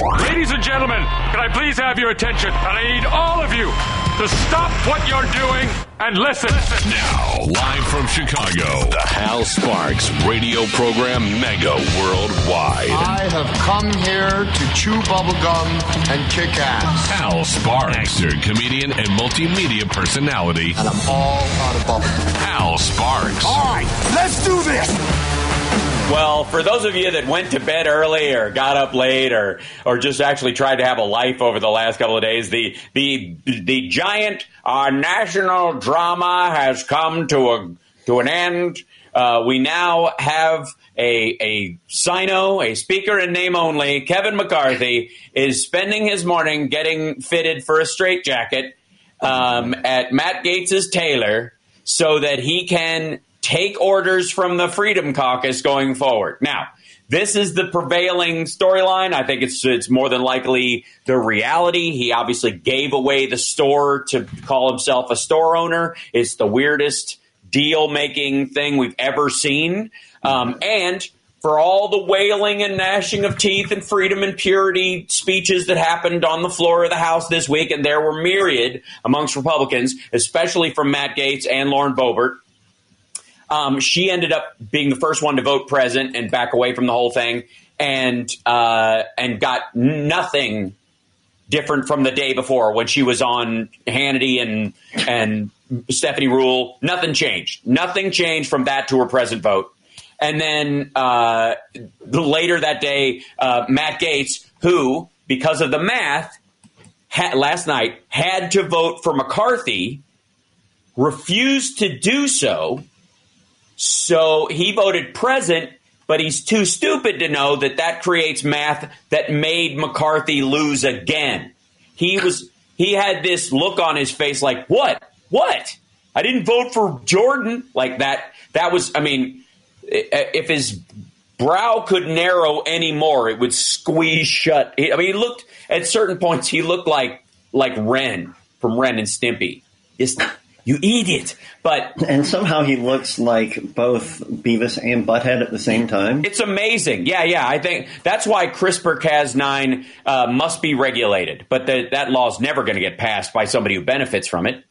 Ladies and gentlemen, can I please have your attention? And I need all of you to stop what you're doing and listen. Now, live from Chicago, the Hal Sparks radio program Mega Worldwide. I have come here to chew bubblegum and kick ass. Hal Sparks, actor, comedian, and multimedia personality. And I'm all out of bubblegum. Hal Sparks. All right, let's do this. Well, for those of you that went to bed early or got up late or or just actually tried to have a life over the last couple of days, the the the giant uh, national drama has come to a to an end. Uh, we now have a a sino, a speaker in name only. Kevin McCarthy is spending his morning getting fitted for a straitjacket um, at Matt Gaetz's tailor so that he can take orders from the Freedom Caucus going forward. Now, this is the prevailing storyline. I think it's it's more than likely the reality. He obviously gave away the store to call himself a store owner. It's the weirdest deal making thing we've ever seen. Um, and for all the wailing and gnashing of teeth and freedom and purity speeches that happened on the floor of the House this week, and there were myriad amongst Republicans, especially from Matt Gaetz and Lauren Boebert. Um, she ended up being the first one to vote present and back away from the whole thing, and uh, and got nothing different from the day before when she was on Hannity and and Stephanie Ruhle. Nothing changed. Nothing changed from that to her present vote. And then uh, later that day, uh, Matt Gaetz, who because of the math ha- last night had to vote for McCarthy, refused to do so so he voted present, but he's too stupid to know that that creates math that made McCarthy lose again. He was he had this look on his face like, "What? What? I didn't vote for Jordan." Like that that was I mean, if his brow could narrow any more, it would squeeze shut. I mean, he looked at certain points he looked like like Ren from Ren and Stimpy. Just you eat it. But and somehow he looks like both Beavis and Butthead at the same time. It's amazing. Yeah, yeah. I think that's why CRISPR-Cas9 uh, must be regulated. But the, that law is never going to get passed by somebody who benefits from it.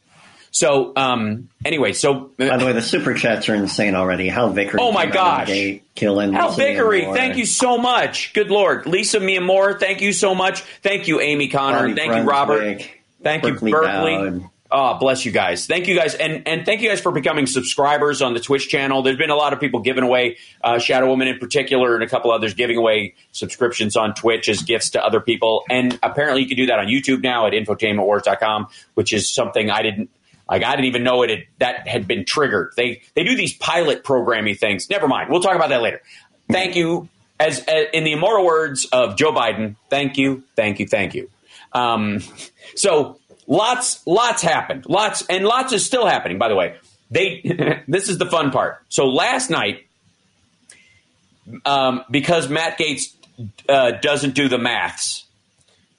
So um, anyway, so uh, by the way, the super chats are insane already. Hal Vickery. Oh my gosh, killing Hal Vickery. Thank you so much. Good lord, Lisa Mia Moore. Thank you so much. Thank you, Amy Connor. Bobby thank you, Robert. Thank Berkeley you, Berkeley. Dowd. Oh, bless you guys. Thank you guys. And, and thank you guys for becoming subscribers on the Twitch channel. There's been a lot of people giving away, uh, Shadow Woman in particular, and a couple others giving away subscriptions on Twitch as gifts to other people. And apparently you can do that on YouTube now at infotainmentwars.com, which is something I didn't, like, I didn't even know it had, that had been triggered. They, they do these pilot programming things. Never mind. We'll talk about that later. Thank you. As, as in the immortal words of Joe Biden, thank you, thank you, thank you. Um, so Lots, lots happened. Lots, and lots is still happening, by the way. They, this is the fun part. So last night, um, because Matt Gaetz uh, doesn't do the maths,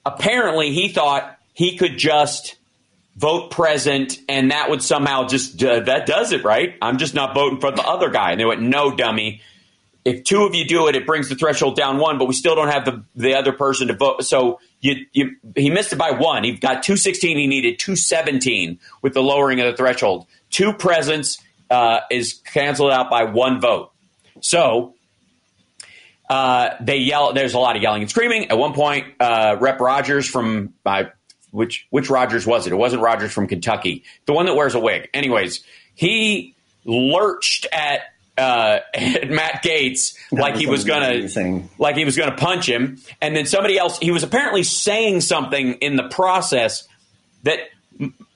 apparently he thought he could just vote present and that would somehow just uh, that does it right i'm just not voting for the other guy and they went no dummy if two of you do it it brings the threshold down one but we still don't have the, the other person to vote so you, you, he missed it by one. He got 216. He needed 217 with the lowering of the threshold. Two presents uh, is canceled out by one vote. So uh, they yell. There's a lot of yelling and screaming. At one point, uh, Rep. Rogers from uh, which which Rogers was it? It wasn't Rogers from Kentucky, the one that wears a wig. Anyways, he lurched at uh, Matt Gaetz like he was gonna like he was gonna punch him, and then somebody else. He was apparently saying something in the process that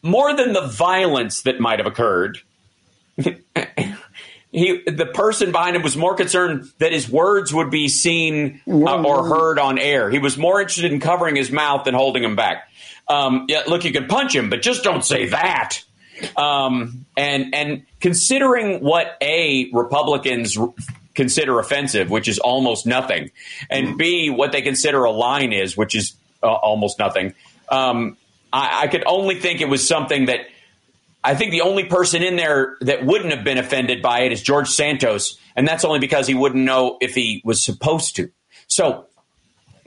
more than the violence that might have occurred. he the person behind him was more concerned that his words would be seen uh, or heard on air. He was more interested in covering his mouth than holding him back. Um, yeah, look, you can punch him, but just don't say that. Um, and and considering what a Republicans consider offensive, which is almost nothing, and b what they consider a line is, which is uh, almost nothing. Um, I, I could only think it was something that I think the only person in there that wouldn't have been offended by it is George Santos, and that's only because he wouldn't know if he was supposed to. So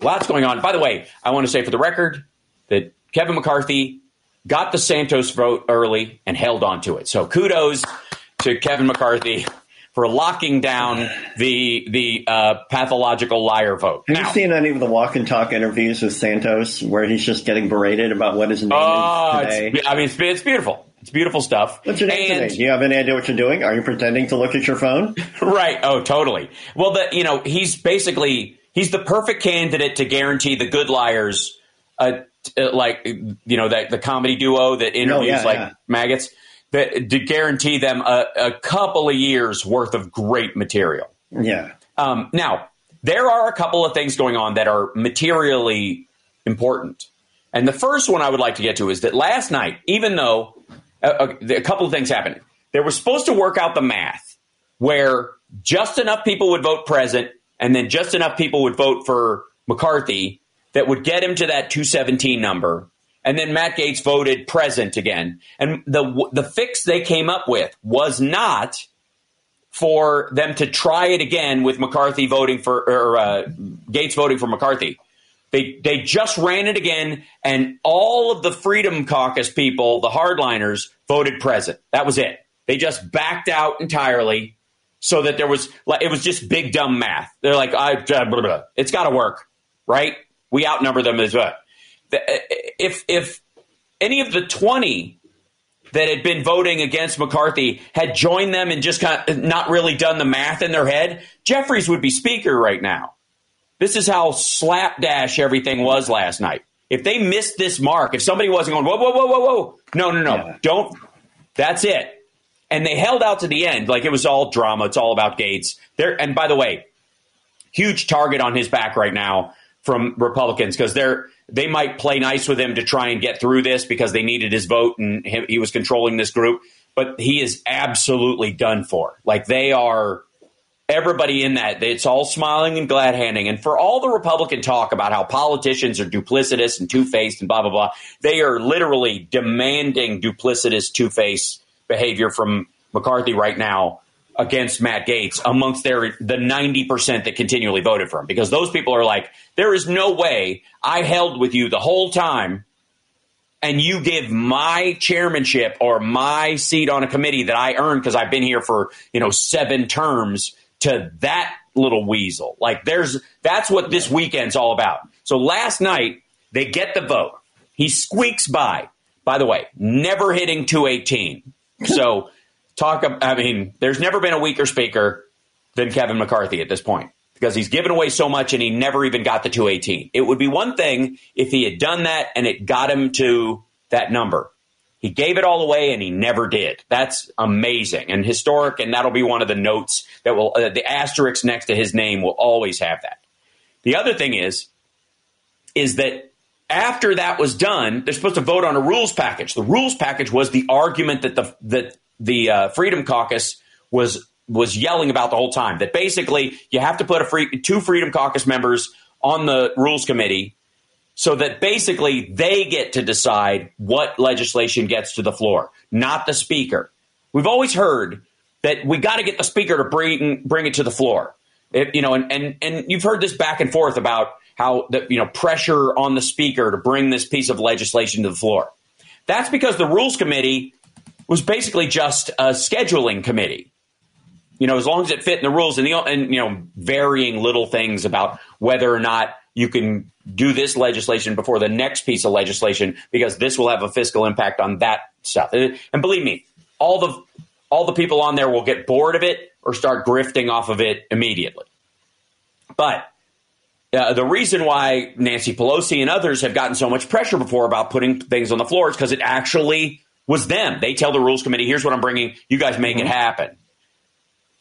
lots going on. By the way, I want to say for the record that Kevin McCarthy got the Santos vote early and held on to it. So kudos to Kevin McCarthy for locking down the the uh, pathological liar vote. Have Now- you seen any of the walk and talk interviews with Santos where he's just getting berated about what his name Oh, is today? I mean, it's, it's beautiful. It's beautiful stuff. What's your name And- today? Do you have any idea what you're doing? Are you pretending to look at your phone? Right. Oh, totally. Well, the you know he's basically he's the perfect candidate to guarantee the good liars, uh, t- uh, like you know that the comedy duo that interviews yeah, like yeah. maggots, that to guarantee them a, a couple of years worth of great material. Yeah. Um, now, there are a couple of things going on that are materially important. And the first one I would like to get to is that last night, even though uh, a, a couple of things happened, they were supposed to work out the math where just enough people would vote present and then just enough people would vote for McCarthy that would get him to that 217 number. And then Matt Gaetz voted present again. And the the fix they came up with was not for them to try it again with McCarthy voting for or uh, Gaetz voting for McCarthy. They they just ran it again, and all of the Freedom Caucus people, the hardliners, voted present. That was it. They just backed out entirely, so that there was like it was just big dumb math. They're like, I blah, blah, blah. it's got to work, right? We outnumber them as well. The- eh, eh, If if any of the twenty that had been voting against McCarthy had joined them and just kind of not really done the math in their head, Jeffries would be speaker right now. This is how slapdash everything was last night. If they missed this mark, if somebody wasn't going, whoa, whoa, whoa, whoa, whoa, no, no, no, Yeah. don't, that's it. And they held out to the end like it was all drama. It's all about Gaetz. There, and by the way, huge target on his back right now from Republicans because they're they might play nice with him to try and get through this because they needed his vote and he, he was controlling this group. But he is absolutely done for. Like they are everybody in that it's all smiling and glad handing and for all the republican talk about how politicians are duplicitous and two-faced and blah blah blah they are literally demanding duplicitous two-faced behavior from mccarthy right now against matt gaetz amongst their the 90% that continually voted for him because those people are like there is no way i held with you the whole time and you give my chairmanship or my seat on a committee that I earned because I've been here for, you know, seven terms to that little weasel. Like there's that's what this weekend's all about. So last night they get the vote. He squeaks by. By the way, never hitting 218. So talk I mean, there's never been a weaker speaker than Kevin McCarthy at this point because he's given away so much and he never even got the 218. It would be one thing if he had done that and it got him to that number. He gave it all away and he never did. That's amazing and historic, and that'll be one of the notes that will, uh, the asterisk next to his name will always have that. The other thing is, is that after that was done, they're supposed to vote on a rules package. The rules package was the argument that the that the uh, Freedom Caucus was was yelling about the whole time. That basically you have to put a free, two Freedom Caucus members on the Rules Committee, so that basically they get to decide what legislation gets to the floor, not the Speaker. We've always heard that we got to get the Speaker to bring bring it to the floor. It, you know, and, and and you've heard this back and forth about how the you know pressure on the speaker to bring this piece of legislation to the floor. That's because the rules committee was basically just a scheduling committee. You know, as long as it fit in the rules and the and you know varying little things about whether or not you can do this legislation before the next piece of legislation because this will have a fiscal impact on that stuff. And, and believe me, all the all the people on there will get bored of it or start grifting off of it immediately. But uh, the reason why Nancy Pelosi and others have gotten so much pressure before about putting things on the floor is because it actually was them. They tell the rules committee, here's what I'm bringing. You guys make it happen.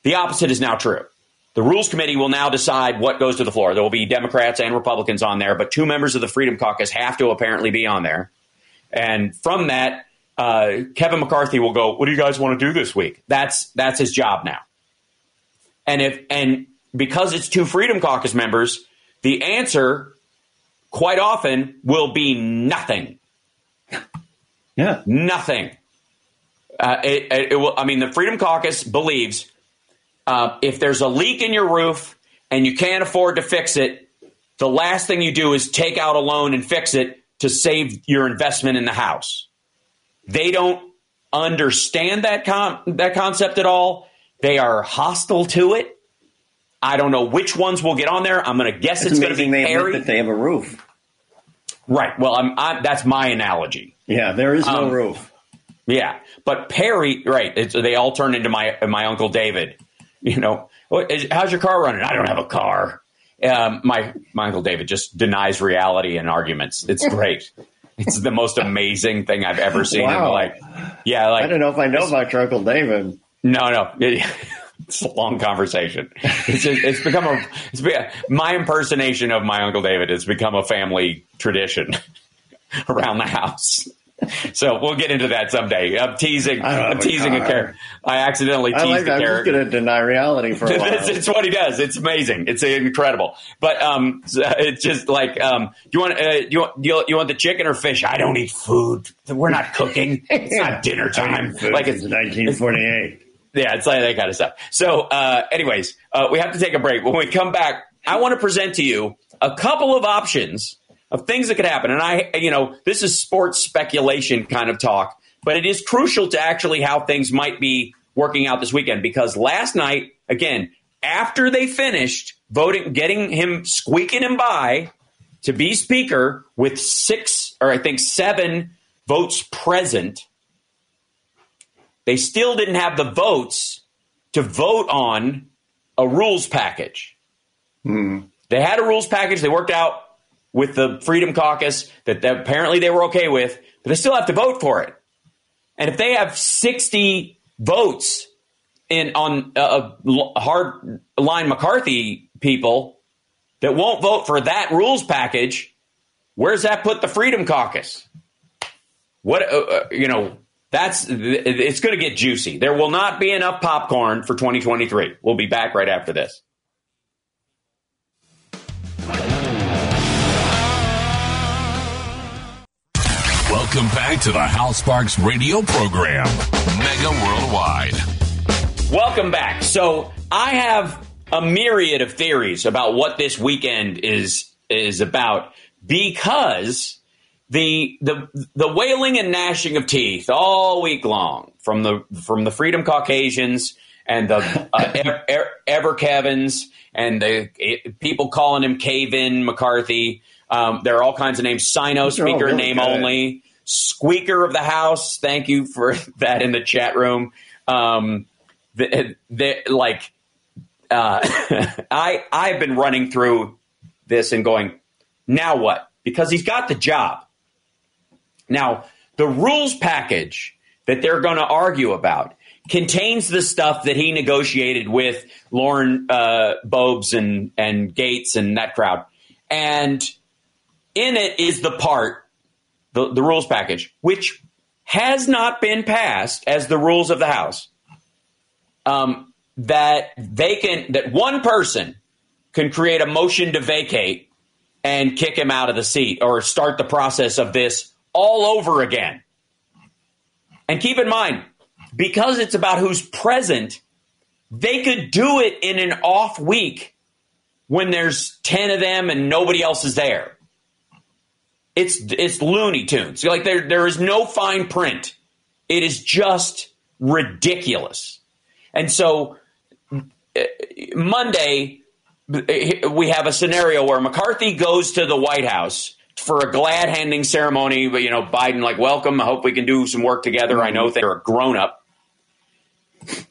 The opposite is now true. The rules committee will now decide what goes to the floor. There will be Democrats and Republicans on there, but two members of the Freedom Caucus have to apparently be on there. And from that, uh, Kevin McCarthy will go, "What do you guys want to do this week?" That's that's his job now. And if and because it's two Freedom Caucus members, the answer quite often will be nothing. Yeah. Nothing. Uh, it, it, it will, I mean, the Freedom Caucus believes uh, if there's a leak in your roof and you can't afford to fix it, the last thing you do is take out a loan and fix it to save your investment in the house. They don't understand that com- that concept at all. They are hostile to it. I don't know which ones will get on there. I'm going to guess It's, it's, going to amazing be they admit that they have a roof. Right. Well, I'm, I, that's my analogy. Yeah, there is no Um, roof. Yeah, but Perry, right? It's, they all turn into my my uncle David. You know, "What is- how's your car running? I don't have a car. Um, my my uncle David just denies reality in arguments. It's great. it's the most amazing thing I've ever seen. Wow. Like, yeah, like I don't know if I know about your Uncle David. No, no. It- it's a long conversation. It's, it's become a. It's be, my impersonation of my uncle David has become a family tradition around the house. So we'll get into that someday. I'm teasing. I'm have a teasing a character. I accidentally I teased like the that. I'm just going to deny reality for a while. it's, it's what he does. It's amazing. It's incredible. But um, it's just like um, you want uh, you want you, you want the chicken or fish? I don't eat food. We're not cooking. It's not dinner time. Like it's 1948. Yeah, it's like that kind of stuff. So, uh, anyways, uh, we have to take a break. When we come back, I want to present to you a couple of options of things that could happen. And I, you know, this is sports speculation kind of talk, but it is crucial to actually how things might be working out this weekend because last night, again, after they finished voting, getting him, squeaking him by to be speaker with six or I think seven votes present, they still didn't have the votes to vote on a rules package. They had a rules package they worked out with the Freedom Caucus that, that apparently they were okay with, but they still have to vote for it. And if they have 60 votes in on uh, hard line McCarthy people that won't vote for that rules package, where's that put the Freedom Caucus? What uh, uh, you know? That's it's going to get juicy. There will not be enough popcorn for 2023. We'll be back right after this. Welcome back to the Hal Sparks radio program, Mega Worldwide. Welcome back. So I have a myriad of theories about what this weekend is is about because the the the wailing and gnashing of teeth all week long from the from the Freedom Caucasians and the uh, ever, ever, ever Kevins and the it, people calling him Kevin McCarthy. Um, there are all kinds of names. Sino These are all speaker really name good. only. Squeaker of the House. Thank you for that in the chat room. Um, the, the, like uh, I I've been running through this and going, now what? Because he's got the job. Now the rules package that they're going to argue about contains the stuff that he negotiated with Lauren uh, Bobes and and Gaetz and that crowd, and in it is the part the, the rules package which has not been passed as the rules of the House. Um, that they can that one person can create a motion to vacate and kick him out of the seat or start the process of this all over again. And keep in mind, because it's about who's present, they could do it in an off week when there's 10 of them and nobody else is there. It's it's Looney Tunes. Like there there is no fine print. It is just ridiculous. And so uh, Monday, we have a scenario where McCarthy goes to the White House for a glad handing ceremony. But you know, Biden like, welcome. I hope we can do some work together. I know mm-hmm. they're a grown up.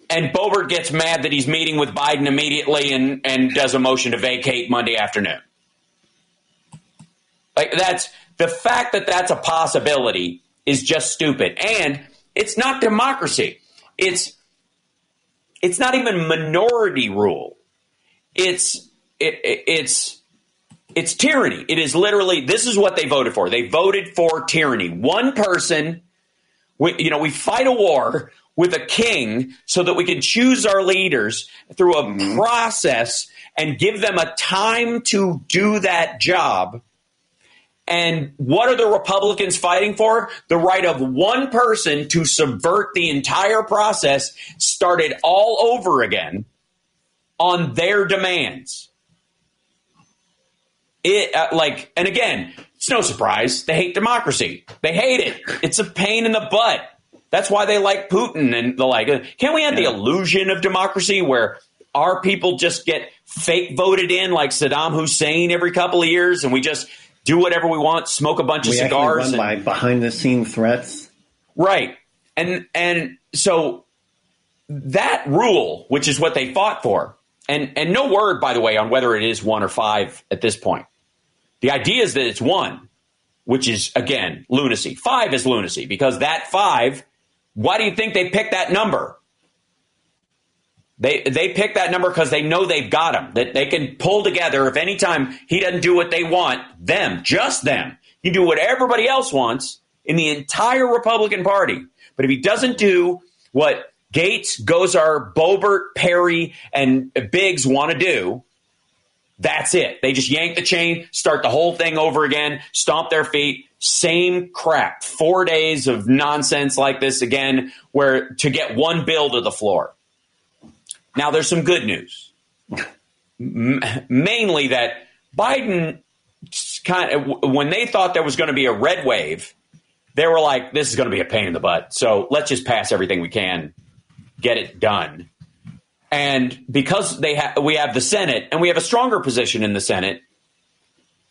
And Boebert gets mad that he's meeting with Biden immediately and, and does a motion to vacate Monday afternoon. Like that's the fact that that's a possibility is just stupid. And it's not democracy. It's it's not even minority rule. It's it, it, it's it's tyranny. It is literally this is what they voted for. They voted for tyranny. One person, we, you know, we fight a war with a king so that we can choose our leaders through a mm-hmm. process and give them a time to do that job. And what are the Republicans fighting for? The right of one person to subvert the entire process, started all over again on their demands. It uh, like, and again, it's no surprise they hate democracy. They hate it. It's a pain in the butt. That's why they like Putin and the like. Can we have yeah. the illusion of democracy where our people just get fake voted in like Saddam Hussein every couple of years, and we just do whatever we want, smoke a bunch we of cigars, run and, by behind the scene threats, right? And and so that rule, which is what they fought for, and and no word, by the way, on whether it is one or five at this point. The idea is that it's one, which is again lunacy. Five is lunacy because that five. Why do you think they picked that number? They they pick that number because they know they've got him. That they can pull together. If anytime he doesn't do what they want, them, just them, he do what everybody else wants in the entire Republican Party. But if he doesn't do what Gaetz, Gosar, Boebert, Perry, and Biggs want to do, that's it. They just yank the chain, start the whole thing over again, stomp their feet. Same crap. Four days of nonsense like this again, where to get one bill to the floor. Now, there's some good news. M- mainly that Biden kind of, when they thought there was going to be a red wave, they were like, this is going to be a pain in the butt. So let's just pass everything we can, get it done. And because they ha- we have the Senate and we have a stronger position in the Senate,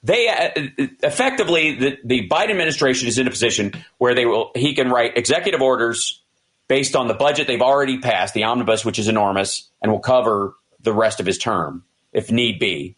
they uh, effectively the, the Biden administration is in a position where they will he can write executive orders based on the budget they've already passed, the omnibus, which is enormous and will cover the rest of his term if need be.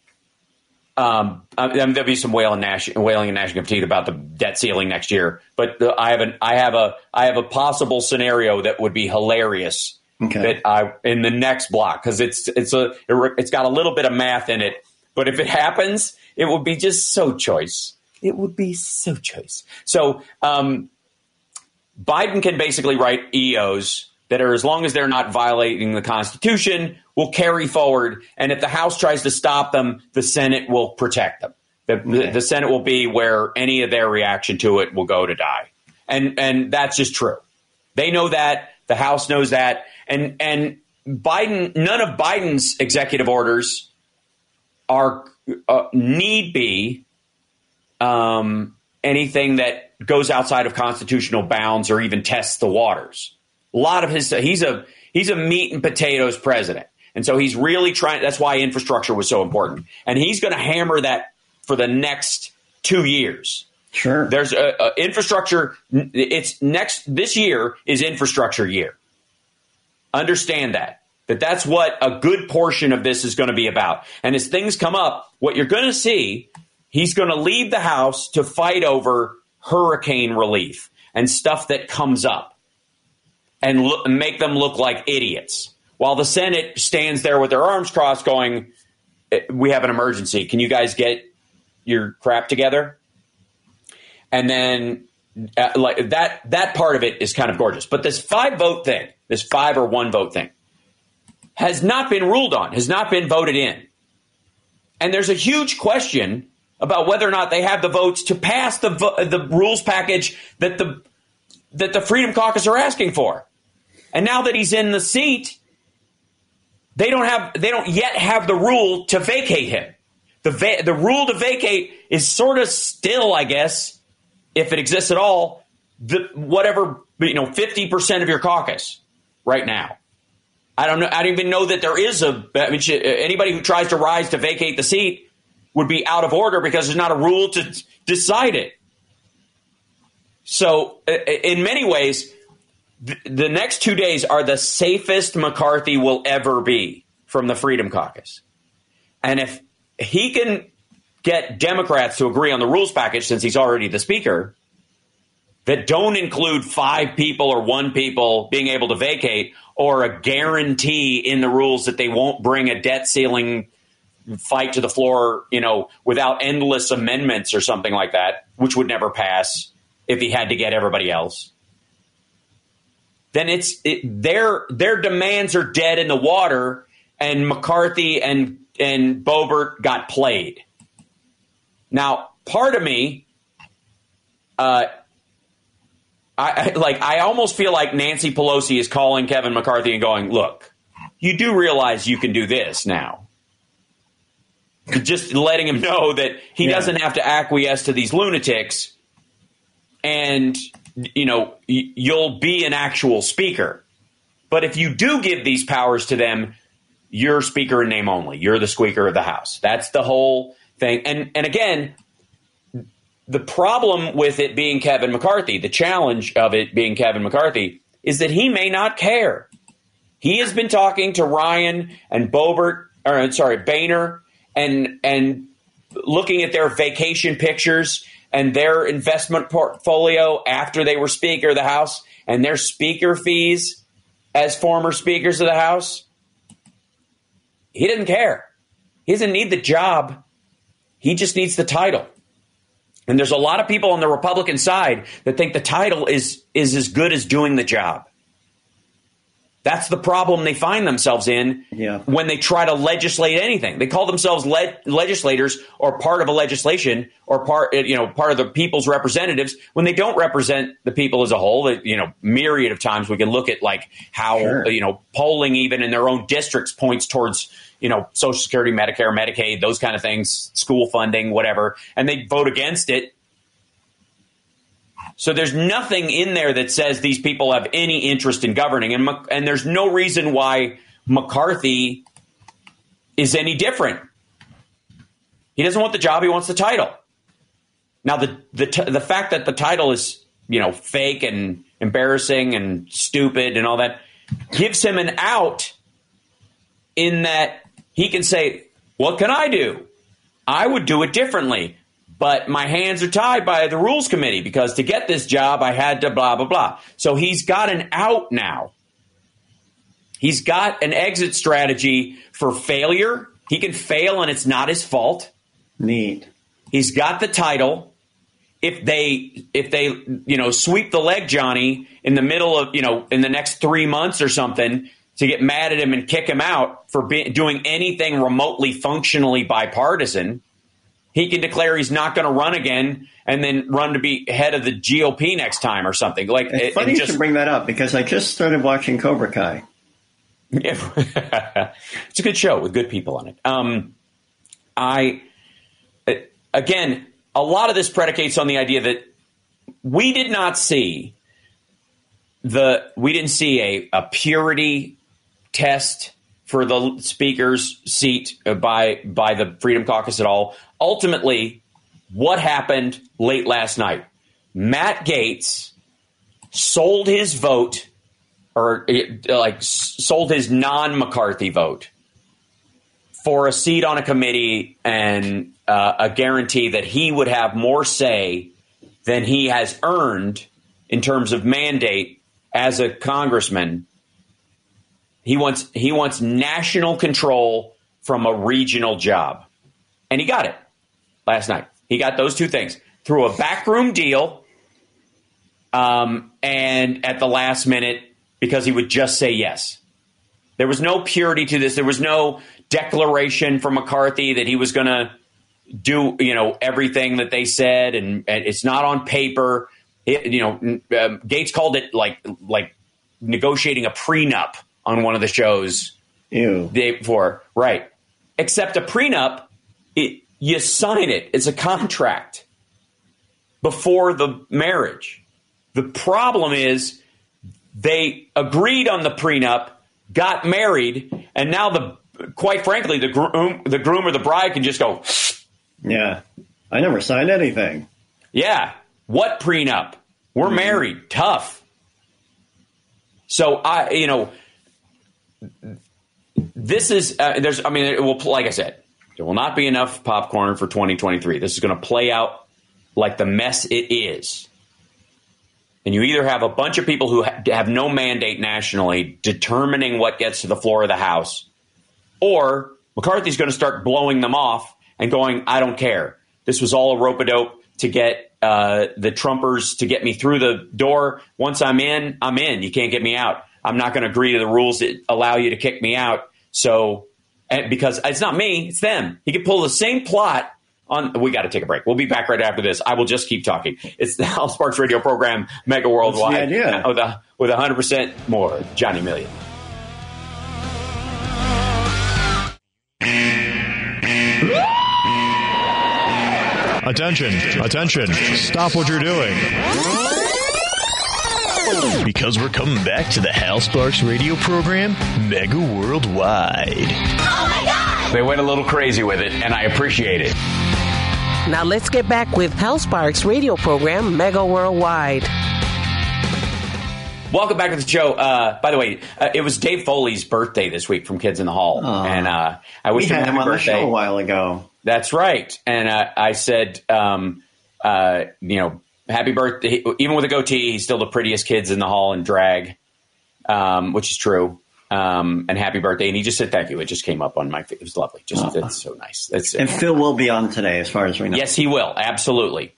Um, uh, there'll be some wailing, gnash, wailing and gnashing of teeth about the debt ceiling next year, but the, I have an, I have a, I have a possible scenario that would be hilarious okay. that I in the next block because it's it's a it's got a little bit of math in it, but if it happens, it would be just so choice. It would be so choice. So um, Biden can basically write EOs that are as long as they're not violating the Constitution, will carry forward. And if the House tries to stop them, the Senate will protect them. The, okay. the, the, Senate will be where any of their reaction to it will go to die. And and that's just true. They know that. The House knows that. And and Biden, none of Biden's executive orders are uh, need be um, anything that goes outside of constitutional bounds or even tests the waters. A lot of his he's a he's a meat and potatoes president. And so he's really trying that's why infrastructure was so important. And he's going to hammer that for the next 2 years. Sure. There's a, a infrastructure it's next this year is infrastructure year. Understand that. That that's what a good portion of this is going to be about. And as things come up, what you're going to see, he's going to leave the house to fight over hurricane relief and stuff that comes up and look, make them look like idiots. While the Senate stands there with their arms crossed going, eh, we have an emergency. Can you guys get your crap together? And then uh, like that that part of it is kind of gorgeous. But this five vote thing, this five or one vote thing has not been ruled on, has not been voted in. And there's a huge question about whether or not they have the votes to pass the the rules package that the that the Freedom Caucus are asking for. And now that he's in the seat, they don't have they don't yet have the rule to vacate him. The va- the rule to vacate is sort of still, I guess, if it exists at all, the whatever you know, fifty percent of your caucus right now. I don't know. I don't even know that there is a. I mean, uh, anybody who tries to rise to vacate the seat would be out of order because there's not a rule to decide it. So, uh, uh, in many ways, the next two days are the safest McCarthy will ever be from the Freedom Caucus. And if he can get Democrats to agree on the rules package, since he's already the speaker, that don't include five people or one people being able to vacate, or a guarantee in the rules that they won't bring a debt ceiling fight to the floor, you know, without endless amendments or something like that, which would never pass if he had to get everybody else then it's it, their their demands are dead in the water, and McCarthy and and Boebert got played. Now, part of me, uh, I, I like I almost feel like Nancy Pelosi is calling Kevin McCarthy and going, "Look, you do realize you can do this now." just letting him know that he Yeah. doesn't have to acquiesce to these lunatics, and you know y- you'll be an actual speaker. But if you do give these powers to them, you're speaker in name only. You're the squeaker of the house. That's the whole thing. And and again, the problem with it being Kevin McCarthy, the challenge of it being Kevin McCarthy, is that he may not care. He has been talking to Ryan and Boebert, or sorry, Boehner, and and looking at their vacation pictures and their investment portfolio after they were Speaker of the House and their speaker fees as former speakers of the House. He didn't care. He doesn't need the job. He just needs the title. And there's a lot of people on the Republican side that think the title is is as good as doing the job. That's the problem they find themselves in Yeah. when they try to legislate anything. They call themselves le- legislators or part of a legislation or part you know part of the people's representatives when they don't represent the people as a whole. That, You know, myriad of times we can look at like how Sure. you know polling even in their own districts points towards you know Social Security, Medicare, Medicaid, those kind of things, school funding, whatever, and they vote against it. So there's nothing in there that says these people have any interest in governing, and and there's no reason why McCarthy is any different. He doesn't want the job; he wants the title. Now, the the t- the fact that the title is you know fake and embarrassing and stupid and all that gives him an out in that he can say, "What can I do? I would do it differently." But my hands are tied by the rules committee because to get this job, I had to blah, blah, blah. So he's got an out now. He's got an exit strategy for failure. He can fail and it's not his fault. Neat. He's got the title. If they if they you know sweep the leg Johnny in the middle of you know in the next three months or something to get mad at him and kick him out for be, doing anything remotely functionally bipartisan, he can declare he's not going to run again and then run to be head of the GOP next time or something. Like It's it- funny it you just- should bring that up because I just started watching Cobra Kai. Yeah. it's a good show with good people on it. Um, I uh, again, a lot of this predicates on the idea that we did not see the we didn't see a, a purity test for the speaker's seat by by the Freedom Caucus at all. Ultimately, what happened late last night? Matt Gaetz sold his vote or uh, like sold his non McCarthy vote for a seat on a committee and uh, a guarantee that he would have more say than he has earned in terms of mandate as a congressman. He wants he wants national control from a regional job, and he got it last night. He got those two things through a backroom deal, um, and at the last minute because he would just say yes. There was no purity to this. There was no declaration from McCarthy that he was going to do, you know, everything that they said, and, and it's not on paper. It- you know, um, Gaetz called it like like negotiating a prenup on one of the shows Ew. the day before, right? Except a prenup, it, you sign it. It's a contract before the marriage. The problem is they agreed on the prenup, got married, and now the quite frankly the groom the groom or the bride can just go, Yeah. I never signed anything. yeah, what prenup? We're mm-hmm. married. Tough. So I, you know, this is uh, there's. I mean, it will. Like I said, there will not be enough popcorn for 2023. This is going to play out like the mess it is. And you either have a bunch of people who ha- have no mandate nationally determining what gets to the floor of the House, or McCarthy's going to start blowing them off and going, I don't care. This was all a rope a dope to get uh, the Trumpers to get me through the door. Once I'm in, I'm in. You can't get me out. I'm not going to agree to the rules that allow you to kick me out. So, and because it's not me, it's them. He could pull the same plot on. We got to take a break. We'll be back right after this. I will just keep talking. It's the Hal Sparks radio program, Mega Worldwide. idea. With a, with 100% more Johnny Million. Attention, attention, stop what you're doing. Because we're coming back to the Hal Sparks radio program, Mega Worldwide. Oh my God! They went a little crazy with it, and I appreciate it. Now let's get back with Hal Sparks radio program, Mega Worldwide. Welcome back to the show. Uh, by the way, uh, it was Dave Foley's birthday this week from Kids in the Hall, and uh, I We wish him had happy him on the show a while ago. That's right. And uh, I said, um, uh, you know, happy birthday. Even with a goatee, he's still the prettiest kids in the hall in drag, um, which is true. Um, and happy birthday. And he just said thank you. It just came up on my. It was lovely. Just it's so nice. That's And Phil will be on today, as far as we know. yes, he will absolutely.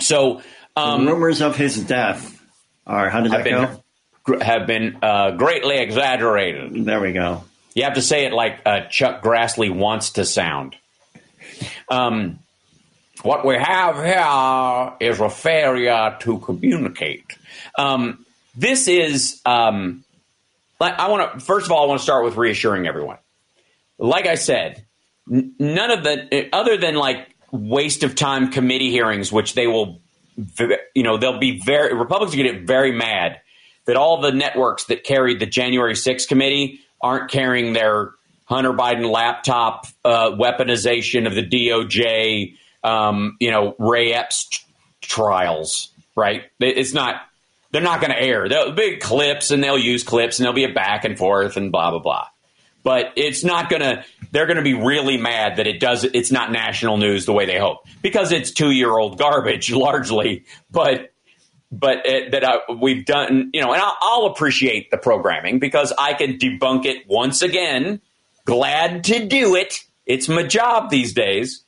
So um, Rumors of his death are, how have that been go? gr- have been uh, greatly exaggerated. There we go. You have to say it like uh, Chuck Grassley wants to sound. Um, what we have here is a failure to communicate. Um, this is, um, like, I want to, first of all, I want to start with reassuring everyone. Like I said, n- none of the, other than like waste of time committee hearings, which they will, you know, they'll be very, Republicans are going to get very mad that all the networks that carried the January 6th committee aren't carrying their Hunter Biden laptop uh, weaponization of the DOJ, um, you know, Ray Epps t- trials, right? It's not, they're not going to air. They'll be clips and they'll use clips and there'll be a back and forth and blah, blah, blah. But it's not going to, they're going to be really mad that it does, it's not national news the way they hope because it's two year old garbage largely. But but it, that uh, we've done, you know, and I'll, I'll appreciate the programming because I can debunk it once again. Glad to do it. It's my job these days,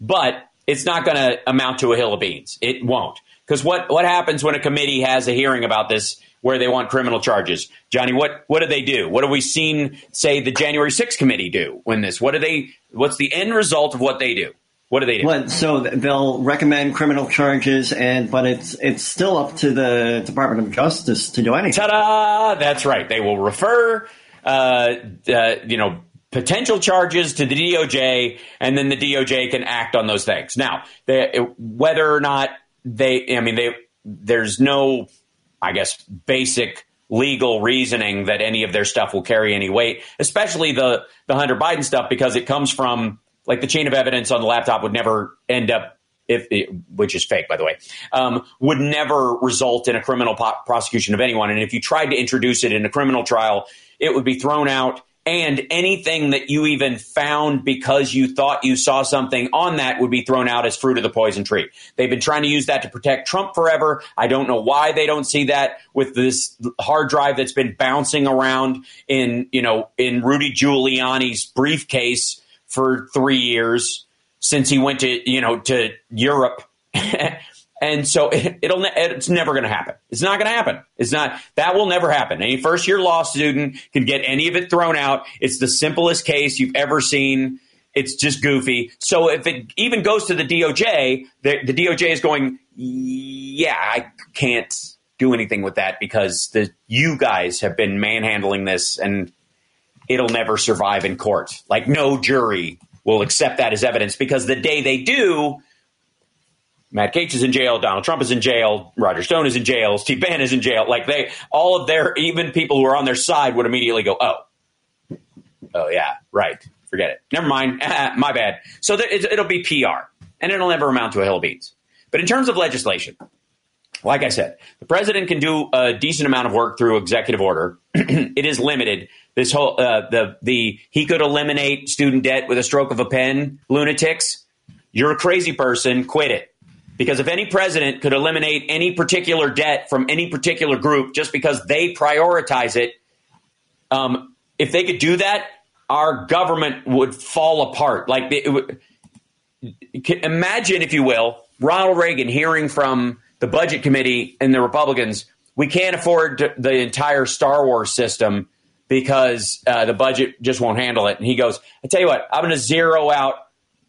but it's not going to amount to a hill of beans. It won't. Because what, what happens when a committee has a hearing about this where they want criminal charges? Johnny, what, what do they do? What have we seen, say, the January 6th committee do when this? What do they, what's the end result of what they do? What do they do? What, so they'll recommend criminal charges, and but it's it's still up to the Department of Justice to do anything. Ta-da! That's right. They will refer, uh, uh, you know, potential charges to the DOJ, and then the DOJ can act on those things. Now, they, whether or not they, I mean, they, there's no, I guess, basic legal reasoning that any of their stuff will carry any weight, especially the the Hunter Biden stuff, because it comes from like the chain of evidence on the laptop would never end up if it, which is fake by the way um, would never result in a criminal po- prosecution of anyone and if you tried to introduce it in a criminal trial it would be thrown out and anything that you even found because you thought you saw something on that would be thrown out as fruit of the poison tree. They've been trying to use that to protect Trump forever. I don't know why they don't see that with this hard drive that's been bouncing around in, you know, in Rudy Giuliani's briefcase for 3 years since he went to, you know, to Europe. And so it, ne- it's never going to happen. It's not going to happen. It's not that will never happen. Any first year law student can get any of it thrown out. It's the simplest case you've ever seen. It's just goofy. So if it even goes to the DOJ, the, the DOJ is going, yeah, I can't do anything with that because the you guys have been manhandling this and it'll never survive in court. Like no jury will accept that as evidence because the day they do, Matt Gaetz is in jail, Donald Trump is in jail, Roger Stone is in jail, Steve Bannon is in jail. Like they, all of their, even people who are on their side would immediately go, oh, oh yeah, right, forget it, never mind, my bad. So there, it, it'll be PR, and it'll never amount to a hill of beans. But in terms of legislation, like I said, the president can do a decent amount of work through executive order. it is limited. This whole uh, the the he could eliminate student debt with a stroke of a pen. Lunatics, you're a crazy person. Quit it. Because if any president could eliminate any particular debt from any particular group just because they prioritize it, um, if they could do that, our government would fall apart. Like would, imagine, if you will, Ronald Reagan hearing from the budget committee and the Republicans, we can't afford the entire Star Wars system because uh, the budget just won't handle it. And he goes, I tell you what, I'm going to zero out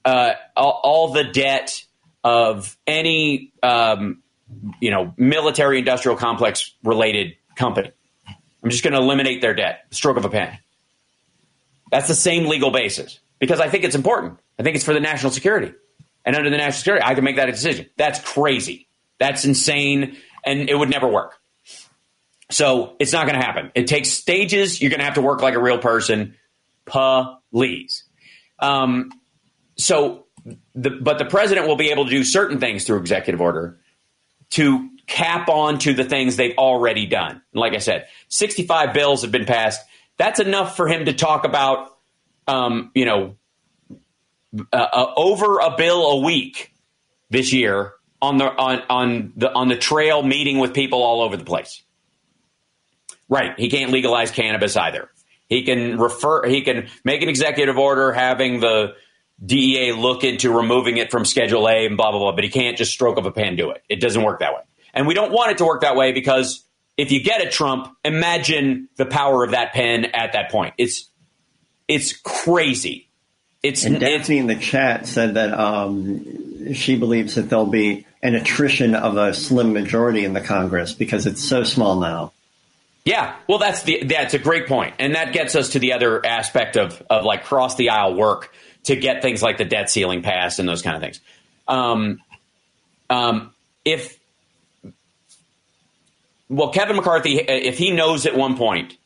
uh, all, all, the debt of any, um, you know, military industrial complex related company. I'm just going to eliminate their debt, stroke of a pen. That's the same legal basis because I think it's important. I think it's for the national security. and under the national security, I can make that decision. That's crazy. That's insane, and it would never work. So it's not going to happen. It takes stages. You're going to have to work like a real person. Please. Um, so, the, but the president will be able to do certain things through executive order to cap on to the things they've already done. Like I said, 65 bills have been passed. That's enough for him to talk about, um, you know, uh, uh, over a bill a week this year on the on on the on the trail, meeting with people all over the place. Right, he can't legalize cannabis either. He can refer. He can make an executive order having the DEA look into removing it from Schedule A and blah blah blah. But he can't just stroke of a pen do it. It doesn't work that way, and we don't want it to work that way because if you get a Trump, imagine the power of that pen at that point. It's it's crazy. It's And it's in the chat said that um, she believes that there'll be an attrition of a slim majority in the Congress because it's so small now. Yeah, well, that's the that's a great point, and that gets us to the other aspect of of like cross the aisle work to get things like the debt ceiling passed and those kind of things. Um, um, if well, Kevin McCarthy, if he knows at one point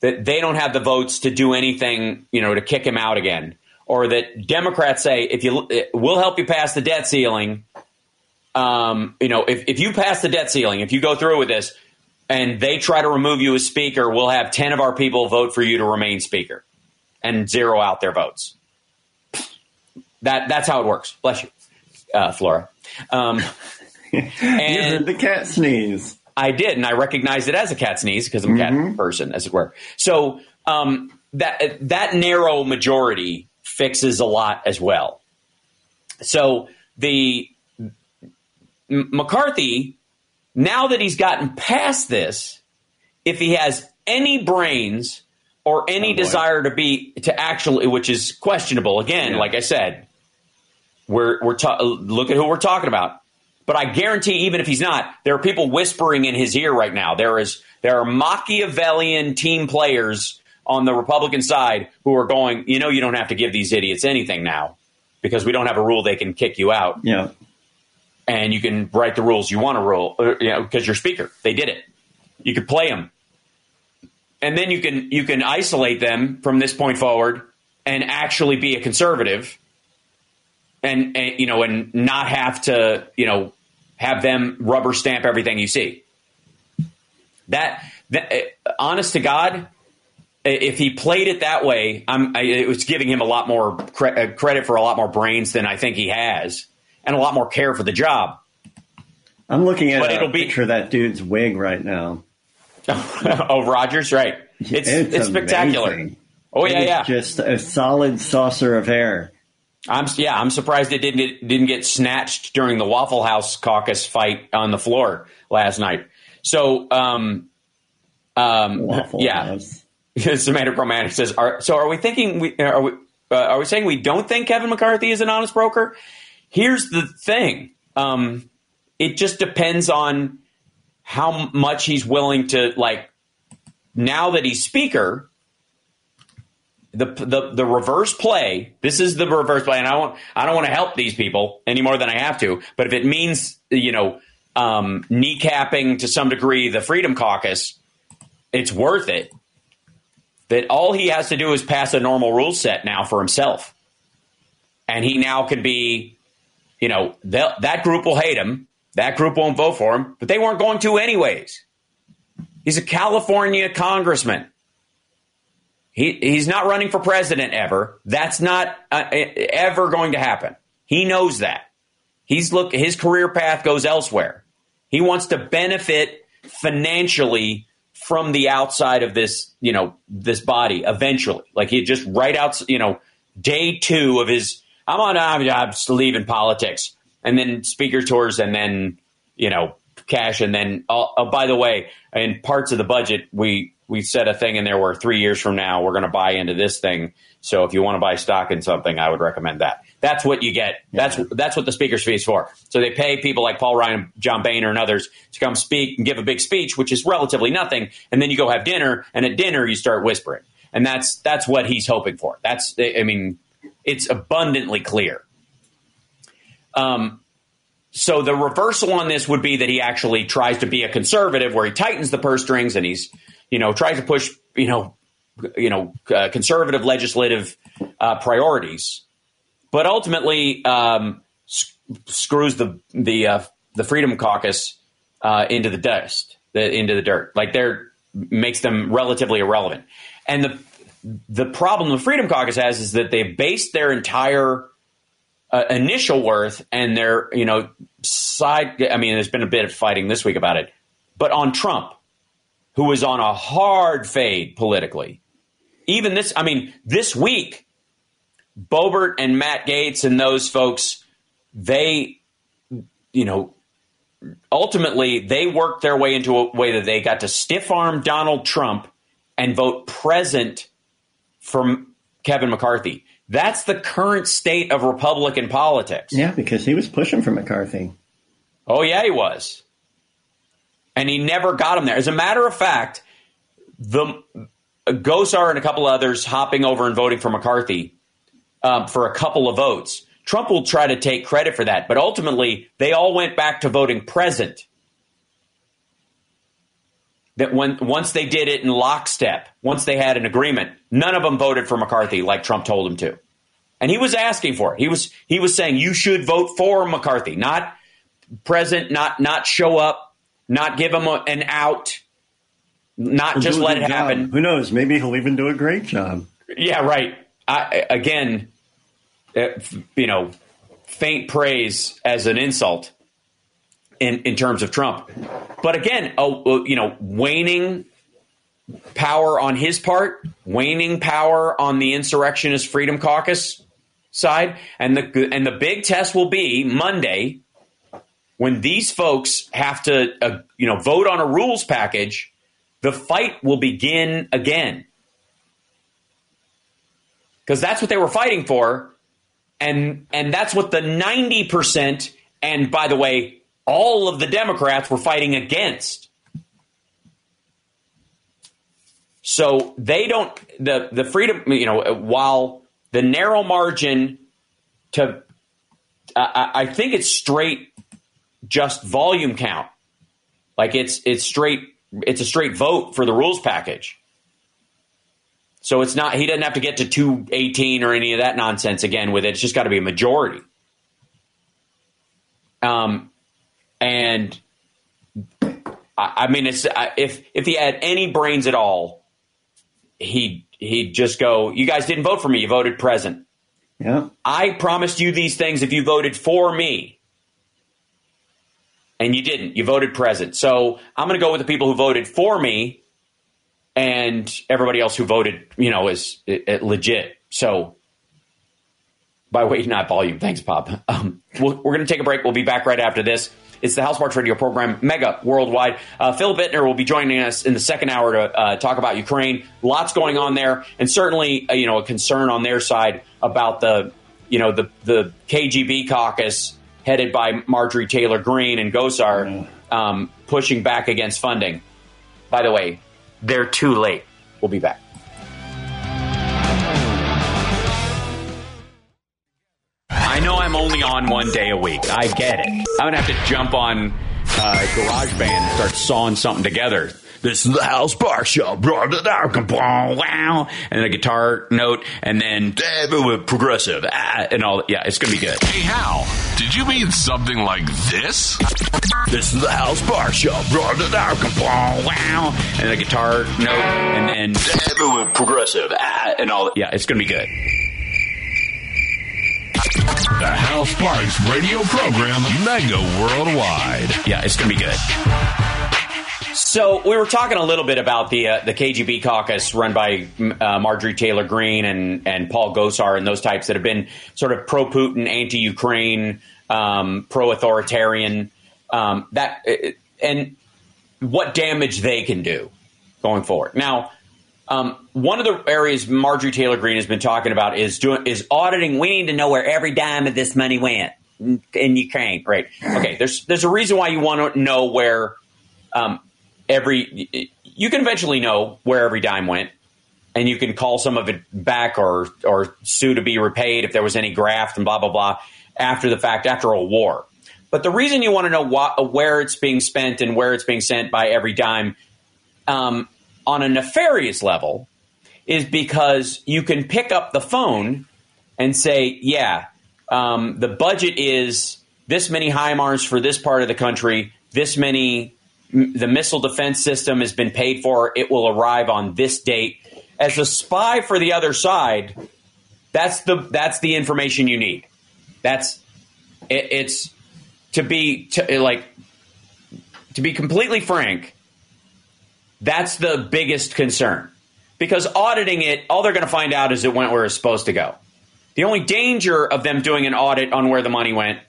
that they don't have the votes to do anything, you know, to kick him out again, or that Democrats say if you we'll help you pass the debt ceiling, um, you know, if if you pass the debt ceiling, if you go through with this and they try to remove you as speaker, we'll have 10 of our people vote for you to remain speaker and zero out their votes. That That's how it works. Bless you, uh, Flora. Um, you heard the cat sneeze. I did, and I recognized it as a cat sneeze because I'm a cat person, as it were. So um, that that narrow majority fixes a lot as well. So the M- McCarthy, now that he's gotten past this, if he has any brains or any Oh, desire to be to actually, which is questionable, again, Yeah. like I said, we're we're ta- look at who we're talking about. But I guarantee, even if he's not, there are people whispering in his ear right now. There is there are Machiavellian team players on the Republican side who are going. You know, you don't have to give these idiots anything now because we don't have a rule they can kick you out, Yeah. and you can write the rules you want to rule. uh, You know, because you're speaker, they did it. You could play them, and then you can you can isolate them from this point forward and actually be a conservative and, and you know and not have to you know have them rubber stamp everything you see that, that uh, honest to god if he played it that way i'm I, it was giving him a lot more cre- uh, credit for a lot more brains than i think he has and a lot more care for the job I'm looking at But a it'll be- picture of that dude's wig right now. oh rogers right it's it's, spectacular amazing. oh yeah It yeah Just a solid saucer of hair. I'm yeah, I'm surprised it didn't get, didn't get snatched during the Waffle House caucus fight on the floor last night. So, um, um, Waffle yeah, House. Samantha Romantic says, are, "So are we thinking? We, are we uh, are we saying we don't think Kevin McCarthy is an honest broker?" Here's the thing: um, it just depends on how much he's willing to like. Now that he's speaker, the the the reverse play. This is the reverse play, and I want I don't want to help these people any more than I have to. But if it means you know um, kneecapping to some degree the Freedom Caucus, it's worth it. That all he has to do is pass a normal rule set now for himself, and he now can be, you know, that group will hate him. That group won't vote for him, but they weren't going to anyways. He's a California congressman. He he's not running for president ever. That's not uh, ever going to happen. He knows that. He's look his career path goes elsewhere. He wants to benefit financially from the outside of this, you know, this body eventually. Like he just right out, you know, day 2 of his I'm on I'm, I'm leaving politics and then speaker tours and then, you know, cash and then oh, oh, by the way, in parts of the budget we we set a thing in there where 3 years from now we're going to buy into this thing. So if you want to buy stock in something, I would recommend that. That's what you get. That's that's what the speaker's fee is for. So they pay people like Paul Ryan, John Boehner, and others to come speak and give a big speech, which is relatively nothing, and then you go have dinner, and at dinner you start whispering, and that's that's what he's hoping for. That's I mean, it's abundantly clear. Um, so the reversal on this would be that he actually tries to be a conservative, where he tightens the purse strings and he's, you know, tries to push, you know, you know, uh, conservative legislative uh, priorities, but ultimately um, s- screws the the uh, the Freedom Caucus uh, into the dust, the, into the dirt. Like they're makes them relatively irrelevant. And the the problem the Freedom Caucus has is that they based their entire uh, initial worth and their you know side. I mean, there's been a bit of fighting this week about it, but on Trump, who was on a hard fade politically. Even this, I mean, this week, Boebert and Matt Gaetz and those folks, they, you know, ultimately they worked their way into a way that they got to stiff arm Donald Trump and vote present for Kevin McCarthy. That's the current state of Republican politics. Yeah, because he was pushing for McCarthy. Oh, yeah, he was. And he never got him there. As a matter of fact, the Gosar and a couple others hopping over and voting for McCarthy um, for a couple of votes. Trump will try to take credit for that, but ultimately they all went back to voting present. That when once they did it in lockstep, once they had an agreement, none of them voted for McCarthy like Trump told them to. And he was asking for it. He was he was saying you should vote for McCarthy, not present, not not show up, not give him a, an out, not He'll just let it job. happen. Who knows? Maybe he'll even do a great job. Yeah, right. I, again, you know, faint praise as an insult in in terms of Trump. But again, oh, you know, waning power on his part, waning power on the insurrectionist Freedom Caucus side, and the and the big test will be Monday when these folks have to, uh, you know, vote on a rules package. The fight will begin again because that's what they were fighting for, and and that's what the ninety percent, and by the way, all of the Democrats were fighting against. So they don't the the freedom, you know, while the narrow margin to, I, I think it's straight, just volume count, like it's it's straight, it's a straight vote for the rules package. So it's not he doesn't have to get to 218 or any of that nonsense again with it. It's just got to be a majority. Um, and I, I mean, it's I, if if he had any brains at all, he he'd just go. You guys didn't vote for me. You voted present. Yeah. I promised you these things if you voted for me. And you didn't. You voted present. So I'm going to go with the people who voted for me and everybody else who voted, you know, is, is legit. So by weight, not volume. Thanks, Pop. Um, we'll, we're going to take a break. We'll be back right after this. It's the Hal Sparks Radio program, mega worldwide. Uh, Phil Ittner will be joining us in the second hour to uh, talk about Ukraine. Lots going on there, and certainly, uh, you know, a concern on their side about the, you know, the the KGB caucus headed by Marjorie Taylor Greene and Gosar um, pushing back against funding. By the way, they're too late. We'll be back. I know I'm only on one day a week. I get it. I'm gonna have to jump on uh, GarageBand and start sawing something together. This is the Hal Sparks Show, blah, blah, blah, blah, wow, and a guitar note, and then uh, progressive, ah, and all. Yeah, it's gonna be good. Hey, Hal, did you mean something like this? This is the Hal Sparks Show, blah, blah, blah, blah, wow, and a guitar note, and then uh, progressive, ah, and all. Yeah, it's gonna be good. The Hal Sparks radio program, mega worldwide. Yeah, it's going to be good. So we were talking a little bit about the uh, the KGB caucus run by uh, Marjorie Taylor Greene and and Paul Gosar and those types that have been sort of pro Putin, anti Ukraine, um, pro authoritarian. Um, that and what damage they can do going forward. Now, um, one of the areas Marjorie Taylor Greene has been talking about is doing is auditing. We need to know where every dime of this money went in Ukraine. Right? Okay. There's there's a reason why you want to know where um, every. You can eventually know where every dime went, and you can call some of it back or or sue to be repaid if there was any graft and blah blah blah. after the fact, after a war. But the reason you want to know what, where it's being spent and where it's being sent by every dime um, on a nefarious level is because you can pick up the phone and say, yeah, um, the budget is this many HIMARS for this part of the country, this many, the missile defense system has been paid for, it will arrive on this date. As a spy for the other side, that's the that's the information you need. That's it, it's to be to, like to be completely frank. That's the biggest concern because auditing it, all they're going to find out is it went where it's supposed to go. The only danger of them doing an audit on where the money went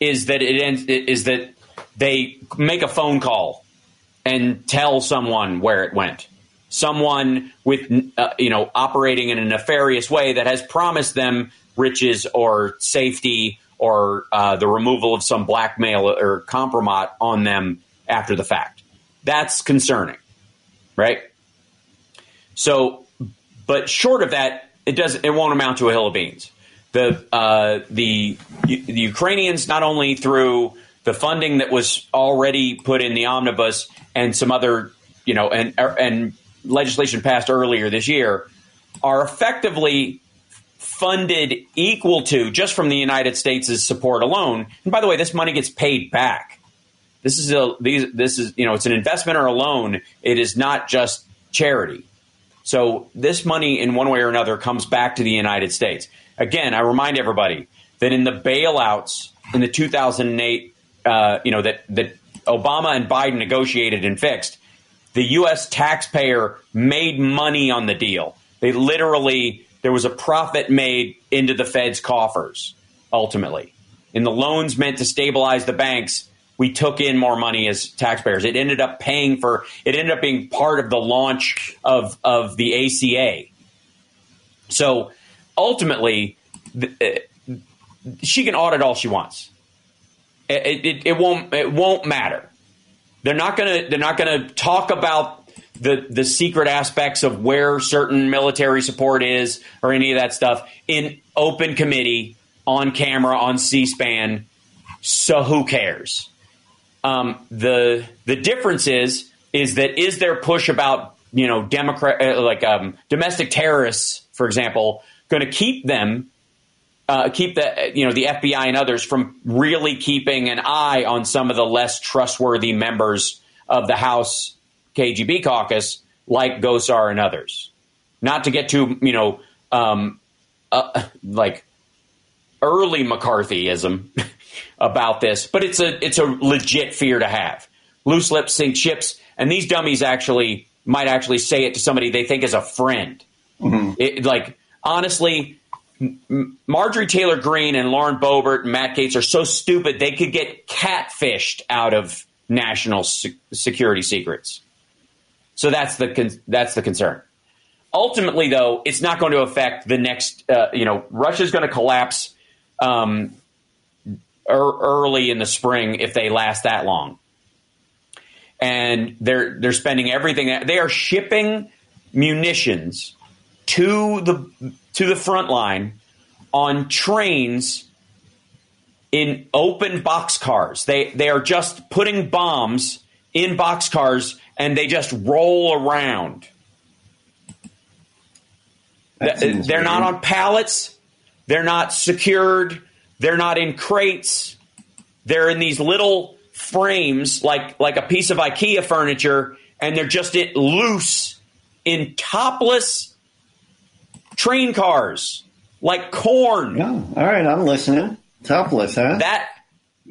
is that it ends, is that they make a phone call and tell someone where it went. Someone with uh, you know operating in a nefarious way that has promised them riches or safety or uh, the removal of some blackmail or compromise on them after the fact. That's concerning, right? So, but short of that, it doesn't. It won't amount to a hill of beans. The uh, the, the Ukrainians not only through the funding that was already put in the omnibus and some other you know and and legislation passed earlier this year are effectively funded equal to just from the United States' support alone. And by the way, this money gets paid back. This is a these this is you know it's an investment or a loan. It is not just charity. So this money, in one way or another, comes back to the United States. Again, I remind everybody that in the bailouts in the 2008, uh, you know that that Obama and Biden negotiated and fixed, the U.S. taxpayer made money on the deal. They literally there was a profit made into the Fed's coffers. Ultimately, in the loans meant to stabilize the banks, we took in more money as taxpayers. It ended up paying for, it ended up being part of the launch of, of the ACA. So ultimately, uh, she can audit all she wants. It, it, it won't, it won't matter. They're not going to, they're not to talk about the, the secret aspects of where certain military support is or any of that stuff in open committee on camera on C-SPAN. So who cares? Um, the the difference is is that is there push about you know Democrat uh, like um, domestic terrorists, for example, going to keep them uh, keep the you know the FBI and others from really keeping an eye on some of the less trustworthy members of the House KGB caucus, like Gosar and others. Not to get too you know um, uh, like early McCarthyism. About this, but it's a it's a legit fear to have. Loose lips sink ships, and these dummies actually might actually say it to somebody they think is a friend. Mm-hmm. It, like honestly, Marjorie Taylor Greene and Lauren Boebert and Matt Gaetz are so stupid they could get catfished out of national se- security secrets. So that's the con- that's the concern. Ultimately, though, it's not going to affect the next. Uh, you know, Russia's going to collapse um, early in the spring if they last that long. And they're they're spending everything. They are shipping munitions to the to the front line on trains in open boxcars. They they are just putting bombs in boxcars and they just roll around. They're not on pallets. They're not secured. They're not in crates. They're in these little frames, like like a piece of IKEA furniture, and they're just it loose in topless train cars, like corn. Yeah. All right, I'm listening. Topless, huh? That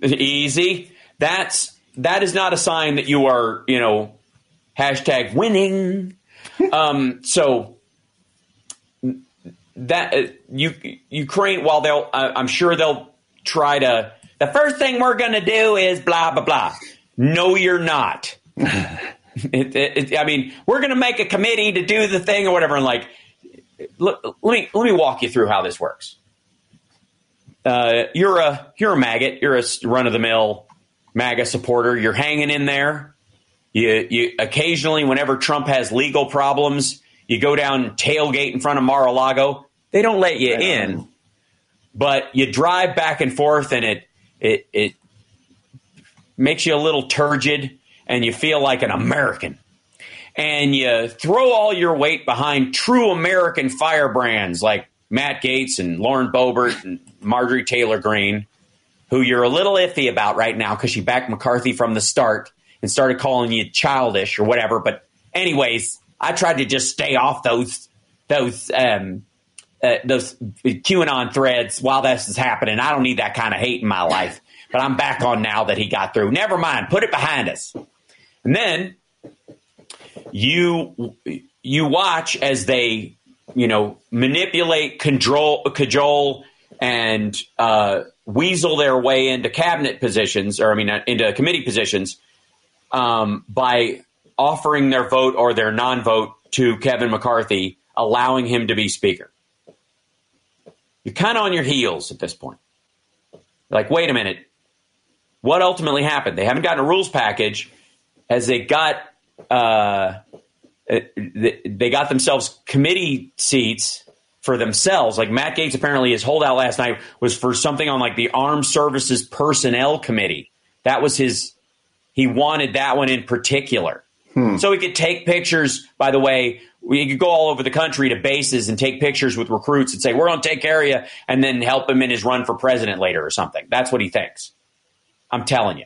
easy. That's that is not a sign that you are, you know, hashtag winning. um, so that uh, you Ukraine, while they'll, uh, I'm sure they'll try to. The first thing we're going to do is blah blah blah. No, you're not. it, it, it, I mean, we're going to make a committee to do the thing or whatever. And like, let, let me let me walk you through how this works. Uh, you're a you're a maggot. You're a run of the mill MAGA supporter. You're hanging in there. You you occasionally, whenever Trump has legal problems, you go down tailgate in front of Mar-a-Lago. They don't let you in. but you drive back and forth, and it it it makes you a little turgid, and you feel like an American. And you throw all your weight behind true American firebrands like Matt Gaetz and Lauren Boebert and Marjorie Taylor Greene, who you're a little iffy about right now because she backed McCarthy from the start and started calling you childish or whatever. But anyways, I tried to just stay off those those um, uh, those QAnon threads while this is happening. I don't need that kind of hate in my life. But I'm back on now that he got through. Never mind, put it behind us. And then you you watch as they you know manipulate, control, cajole, and uh, weasel their way into cabinet positions, or I mean, uh, into committee positions, um, by offering their vote or their non-vote to Kevin McCarthy, allowing him to be speaker. You're kind of on your heels at this point. Like, wait a minute, what ultimately happened? They haven't gotten a rules package as they got uh, they got themselves committee seats for themselves. Like Matt Gaetz apparently his holdout last night was for something on like the Armed Services Personnel Committee. That was his. He wanted that one in particular, hmm. so he could take pictures. By the way, we could go all over the country to bases and take pictures with recruits and say we're going to take care of you, and then help him in his run for president later or something. That's what he thinks. I'm telling you,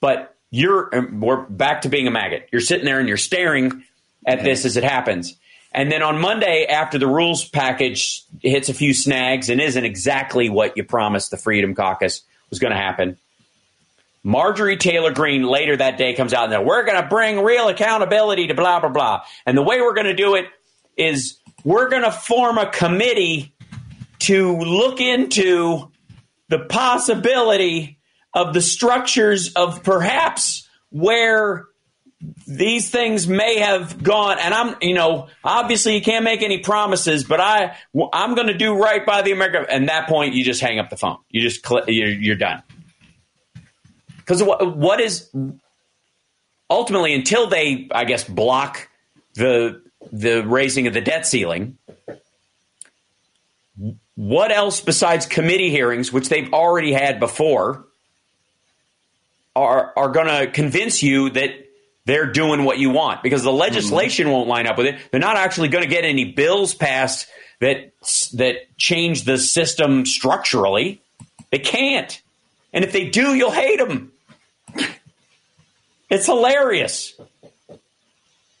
but you're we're back to being a maggot. You're sitting there and you're staring at this as it happens. And then on Monday, after the rules package hits a few snags and isn't exactly what you promised the Freedom Caucus was going to happen, Marjorie Taylor Greene later that day comes out and says, We're going to bring real accountability to blah, blah, blah. And the way we're going to do it is we're going to form a committee to look into the possibility of the structures of perhaps where these things may have gone. And i'm you know obviously you can't make any promises but i i'm going to do right by the america and that point you just hang up the phone. You just you're, you're done because what, what is ultimately until they i guess block the the raising of the debt ceiling what else besides committee hearings which they've already had before are are going to convince you that they're doing what you want because the legislation mm-hmm. won't line up with it. They're not actually going to get any bills passed that that change the system structurally. They can't. And if they do, you'll hate them. It's hilarious.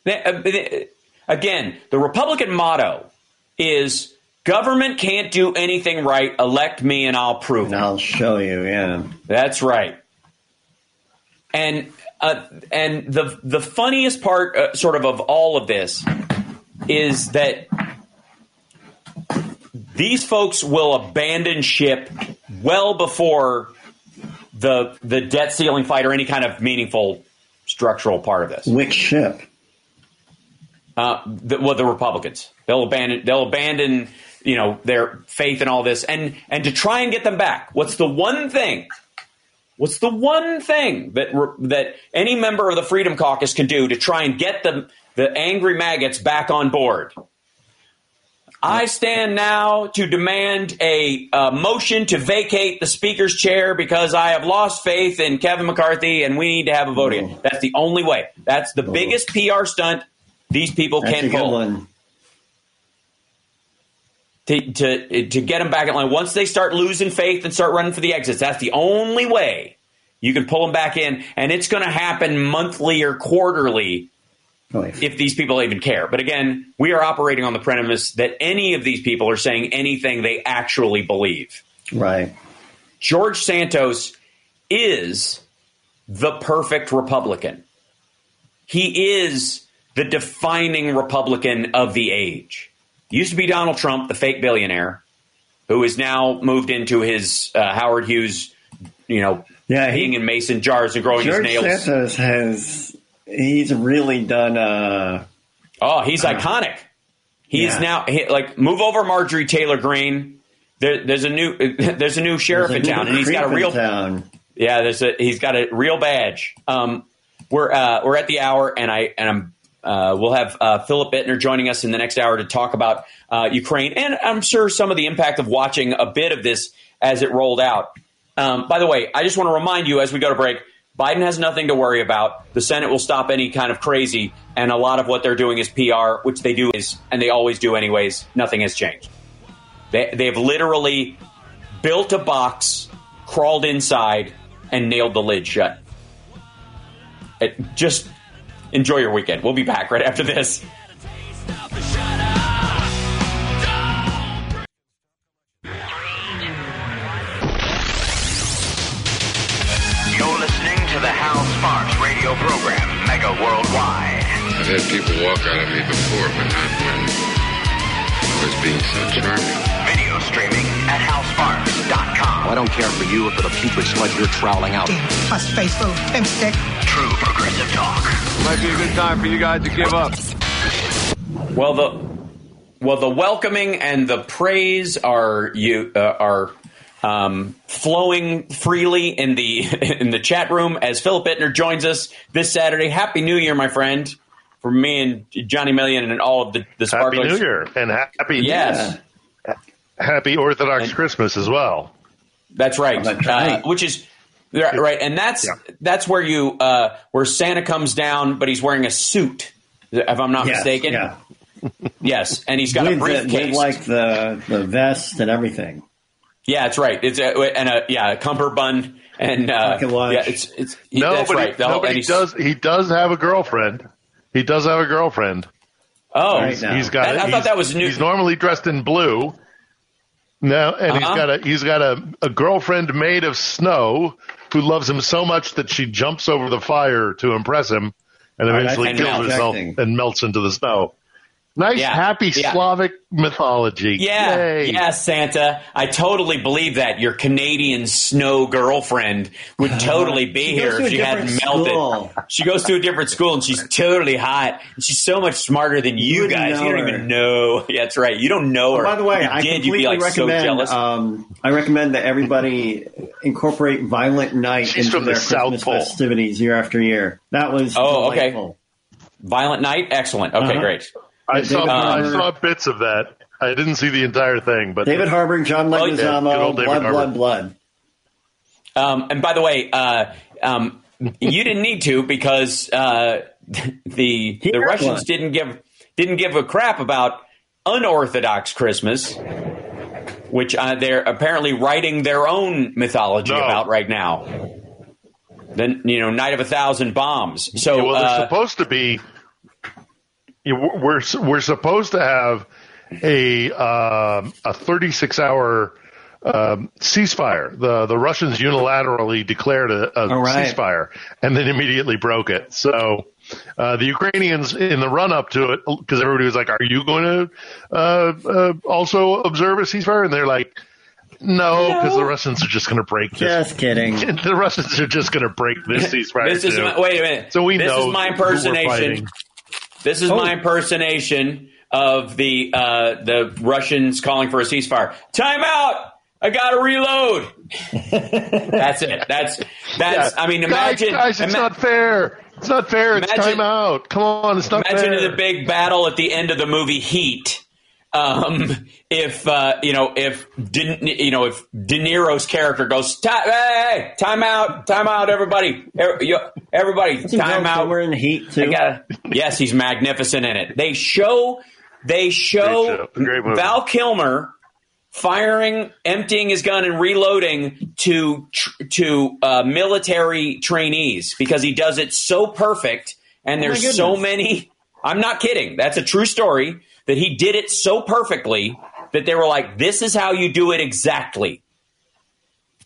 Uh, again, the Republican motto is government can't do anything right. Elect me and I'll prove and it. I'll show you, yeah. That's right. And uh, and the the funniest part, uh, sort of, of all of this, is that these folks will abandon ship well before the the debt ceiling fight or any kind of meaningful structural part of this. Which ship? Uh, the, well, the Republicans. They'll abandon. They'll abandon. You know their faith in all this, and and to try and get them back. What's the one thing What's the one thing that that any member of the Freedom Caucus can do to try and get the the angry maggots back on board? I stand now to demand a, a, motion to vacate the Speaker's chair because I have lost faith in Kevin McCarthy and we need to have a vote again. That's the only way. That's the biggest PR stunt these people That's can pull to, to, to get them back in line. Once they start losing faith and start running for the exits, that's the only way you can pull them back in. And it's going to happen monthly or quarterly if these people even care. But again, we are operating on the premise that any of these people are saying anything they actually believe. Right. George Santos is the perfect Republican. He is the defining Republican of the age. Used to be Donald Trump, the fake billionaire, who is now moved into his uh, Howard Hughes, you know, yeah, being in mason jars and growing George his nails. Santos has he's really done. Uh, oh, he's uh, iconic. He's yeah. now he, like move over Marjorie Taylor Greene. There, there's a new there's a new sheriff a in town, and he's got a real town. Yeah, there's a he's got a real badge. Um, we're uh, we're at the hour, and I and I'm uh, we'll have uh, Philip Ittner joining us in the next hour to talk about uh, Ukraine, and I'm sure some of the impact of watching a bit of this as it rolled out. Um, by the way, I just want to remind you as we go to break, Biden has nothing to worry about. The Senate will stop any kind of crazy, and a lot of what they're doing is PR, which they do is, and they always do anyways. Nothing has changed. They, they've literally built a box, crawled inside, and nailed the lid shut. It, just enjoy your weekend. We'll be back right after this. Radio program, Mega Worldwide. I've had people walk out of me before, but not when I was being so charming. Video streaming at halsparks.com. I don't care for you or for the putrid sludge you're troweling out. Plus faithful pimp stick. True progressive talk. Might be a good time for you guys to give up. Well, the well, the welcoming and the praise are you uh, are um, flowing freely in the in the chat room as Philip Ittner joins us this Saturday. Happy New Year, my friend, for me and Johnny Million and all of the the Happy. New Year and happy Yes. happy Orthodox Christmas as well. That's right. That's right. Uh, which is right, right, and that's that's where you uh, where Santa comes down, but he's wearing a suit. If I'm not Yes, mistaken. yeah. Yes, and he's got a with, the, with like the the vest and everything. Yeah, that's right. It's a, and a yeah, a cummerbund and uh, Pocket watch. yeah, it's it's he- no, that's but, right. he, The whole- no, but he does. He does have a girlfriend. He does have a girlfriend. Oh, He's- now. he's got. That- I he's- thought that was new. He's normally dressed in blue. No, and Uh-huh. he's got a he's got a, a girlfriend made of snow who loves him so much that she jumps over the fire to impress him, and eventually think kills herself and melts into the snow. Nice, Yeah, happy yeah. Slavic mythology. Yeah, Yay. yeah, Santa. I totally believe that your Canadian snow girlfriend would totally be here to if she hadn't different melted. She goes to a different school and she's totally hot. And she's so much smarter than you, wouldn't guys. You don't her. even know. Yeah, that's right. You don't know Oh, her. by the way, If I did, you'd completely be like so recommend. jealous. Um, I recommend that everybody incorporate Violent Night She's into from the their South Christmas Pole. festivities year after year. That was Oh, okay. Violent Night, excellent. Okay, Uh-huh. great. I saw David I saw bits of that. I didn't see the entire thing, but David Harbour, John Oh, yeah. Good Leguizamo, blood, blood, blood. Um, and by the way, uh, um, you didn't need to because uh, the the Russians one. didn't give didn't give a crap about unorthodox Christmas, which uh, they're apparently writing their own mythology No. about right now. Then you know, Night of a Thousand Bombs. So Yeah, well, they're uh, supposed to be. You know, We're we're supposed to have a um, a 36 hour um, ceasefire. The the Russians unilaterally declared a, a right. ceasefire and then immediately broke it. So. Uh, the Ukrainians, in the run up to it, because everybody was like, "Are you going to uh, uh, also observe a ceasefire?" And they're like, "No, because the Russians are just going to break this. Just kidding. the Russians are just going to break this ceasefire." this is my, wait a minute. So we this know is my who we're impersonation. This is Oh. my impersonation of the uh, the Russians calling for a ceasefire. Time out. I got to reload. that's it. That's that's. I mean, imagine. guys, guys it's ima- not fair. It's not fair. It's Imagine- time out. Come on, it's not Imagine fair. Imagine the big battle at the end of the movie Heat. Um, if uh, you know, if didn't you know, if De Niro's character goes, "Ti- hey, hey, time out, time out, everybody, Er- everybody, time out. We're in the Heat too? Gotta, yes, he's magnificent in it. They show, they show show. Val Kilmer firing, emptying his gun, and reloading to tr- to uh, military trainees because he does it so perfect. And Oh there's so many. I'm not kidding. That's a true story. That he did it so perfectly that they were like, "This is how you do it exactly."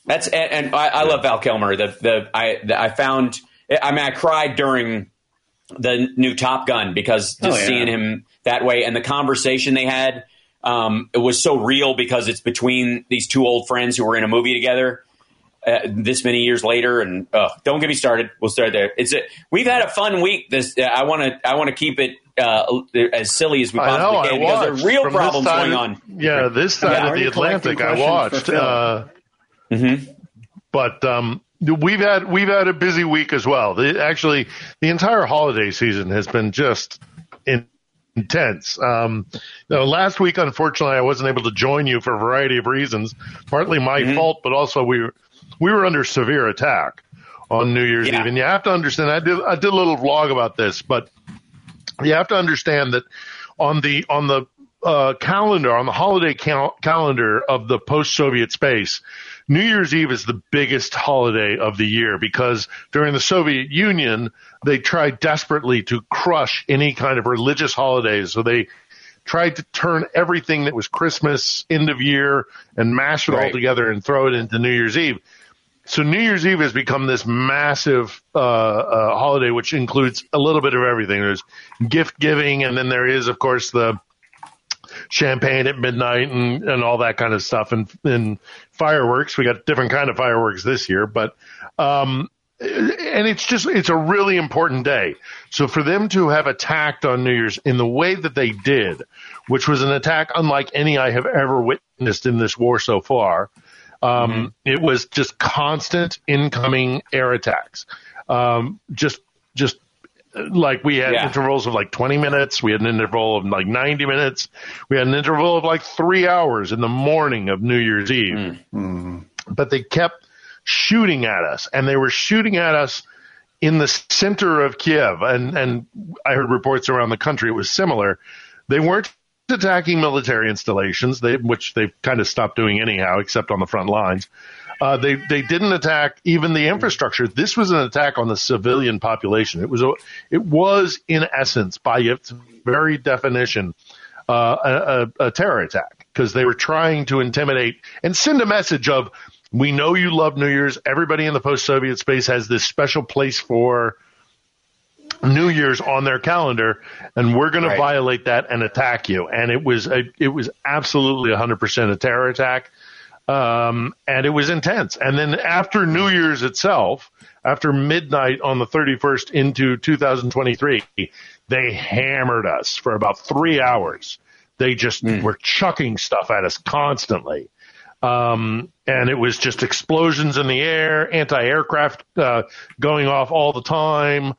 That's and, and I, I love Val Kilmer. The the I the, I found. I mean, I cried during the new Top Gun because just Oh, yeah. seeing him that way and the conversation they had, um, it was so real because it's between these two old friends who were in a movie together. Uh, this many years later, and uh, don't get me started. We'll start there. It's a, we've had a fun week. This uh, I want to I want to keep it uh, as silly as we I possibly know. I can because there watched are real from problems side going of- on. Yeah, this side Yeah, of the Atlantic, I watched. Phil? Uh, hmm but um, we've had we've had a busy week as well. The, actually, the entire holiday season has been just intense. Um, you know, last week, unfortunately, I wasn't able to join you for a variety of reasons. Partly my Mm-hmm. fault, but also we were, we were under severe attack on New Year's Yeah. Eve, and you have to understand. I did I did a little vlog about this, but you have to understand that on the on the uh, calendar on the holiday cal- calendar of the post-Soviet space, New Year's Eve is the biggest holiday of the year because during the Soviet Union they tried desperately to crush any kind of religious holidays, so they tried to turn everything that was Christmas, end of year, and mash it all together and throw it into New Year's Eve. So New Year's Eve has become this massive uh, uh, holiday, which includes a little bit of everything. There's gift giving, and then there is, of course, the champagne at midnight and, and all that kind of stuff, and, and fireworks. We got different kind of fireworks this year, but um, and it's just it's a really important day. So for them to have attacked on New Year's in the way that they did, which was an attack unlike any I have ever witnessed in this war so far. Um, It was just constant incoming air attacks. Um, just, just like we had Yeah. intervals of like 20 minutes. We had an interval of like 90 minutes. We had an interval of like three hours in the morning of New Year's Eve. But they kept shooting at us and they were shooting at us in the center of Kiev. And, and I heard reports around the country. It was similar. They weren't attacking military installations, they, which they've kind of stopped doing anyhow, except on the front lines. Uh, they they didn't attack even the infrastructure. This was an attack on the civilian population. It was a, it was in essence, by its very definition, uh, a, a, terror attack because they were trying to intimidate and send a message of we know you love New Year's. Everybody in the post-Soviet space has this special place for New Year's on their calendar, and we're going Right. to violate that and attack you. And it was a, it was absolutely 100% a terror attack, um, and it was intense. And then after New Year's itself, after midnight on the 31st into 2023, they hammered us for about three hours. They just were chucking stuff at us constantly. Um, and it was just explosions in the air, anti-aircraft uh, going off all the time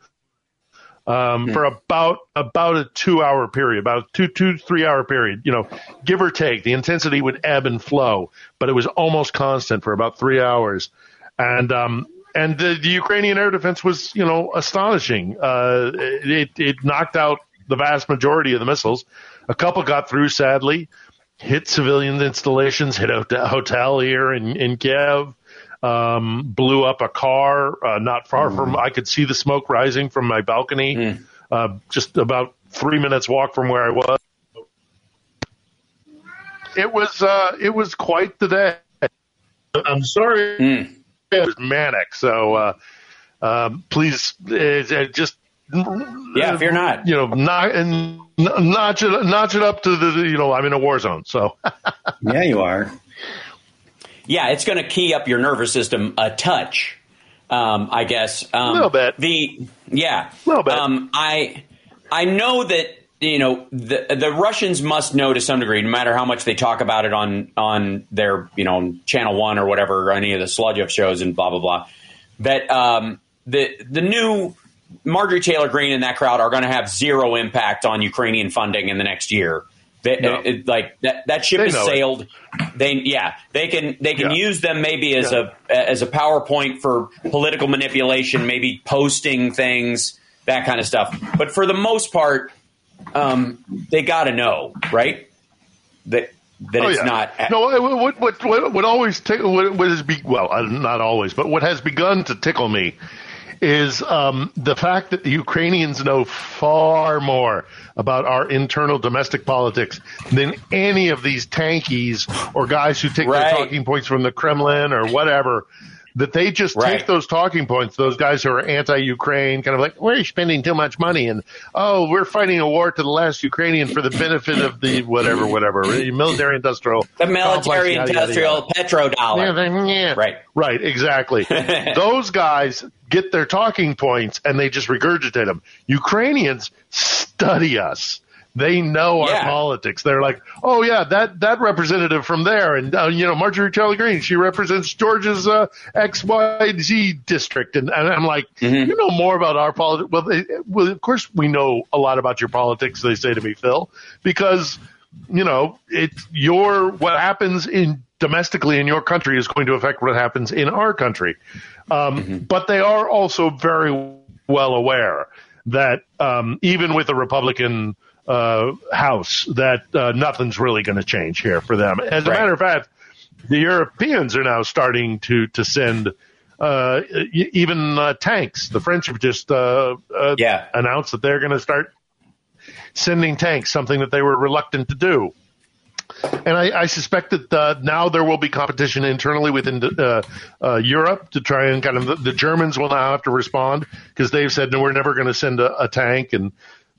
um, for about about a two hour period, about a two two three hour period. You know, give or take, the intensity would ebb and flow, but it was almost constant for about three hours, and um, and the, the Ukrainian air defense was you know astonishing. Uh, it it knocked out the vast majority of the missiles. A couple got through, sadly. Hit civilian installations, hit a hotel here in, in Kiev, um, blew up a car uh, not far from. I could see the smoke rising from my balcony, uh, just about three minutes walk from where I was. It was uh, it was quite the day. I'm sorry, it was manic. So uh, um, please, uh, uh, just Yeah, fear not. You know, not and notch it notch it up to the you know I'm in a war zone. So yeah, you are. Yeah, it's going to key up your nervous system a touch, um, I guess. Um, Little bit. The yeah, a Little bit. Um, I I know that you know the the Russians must know to some degree, no matter how much they talk about it on on their you know Channel One or whatever, or any of the Sludge shows and blah blah blah. That um, the the new Marjorie Taylor Greene and that crowd are going to have zero impact on Ukrainian funding in the next year. They, No. it- like that, that ship They has know it. sailed. They yeah, they can they can Yeah. use them maybe as a as a PowerPoint for political manipulation, maybe posting things, that kind of stuff. But for the most part, um, they got to know, right? That that Oh, it's yeah. not. No, what what what what always what, what has be well uh, not always, but what has begun to tickle me is um, the fact that the Ukrainians know far more about our internal domestic politics than any of these tankies or guys who take Right. their talking points from the Kremlin or whatever. That they just Right. take those talking points, those guys who are anti-Ukraine, kind of like we're spending too much money, and oh, we're fighting a war to the last Ukrainian for the benefit of the whatever, whatever military industrial, the military complex, industrial petrodollar. Yeah, yeah. Right. Right, exactly. Those guys get their talking points and they just regurgitate them. Ukrainians study us. They know Yeah. our politics. They're like, oh yeah, that that representative from there, and uh, you know Marjorie Taylor Greene, she represents Georgia's uh, X Y Z district, and, and I'm like, Mm-hmm. you know more about our politics. Well, they, well, of course we know a lot about your politics. They say to me, Phil, because you know it's your what happens in domestically in your country is going to affect what happens in our country. Um, But they are also very well aware that um, even with a Republican uh, House, that uh, nothing's really going to change here for them. As a matter of fact, the Europeans are now starting to to send uh, even uh, tanks. The French have just uh, uh, Yeah. announced that they're going to start sending tanks, something that they were reluctant to do. And I, I suspect that uh, now there will be competition internally within uh, uh, Europe to try and kind of the, the Germans will now have to respond because they've said no, we're never going to send a, a tank, and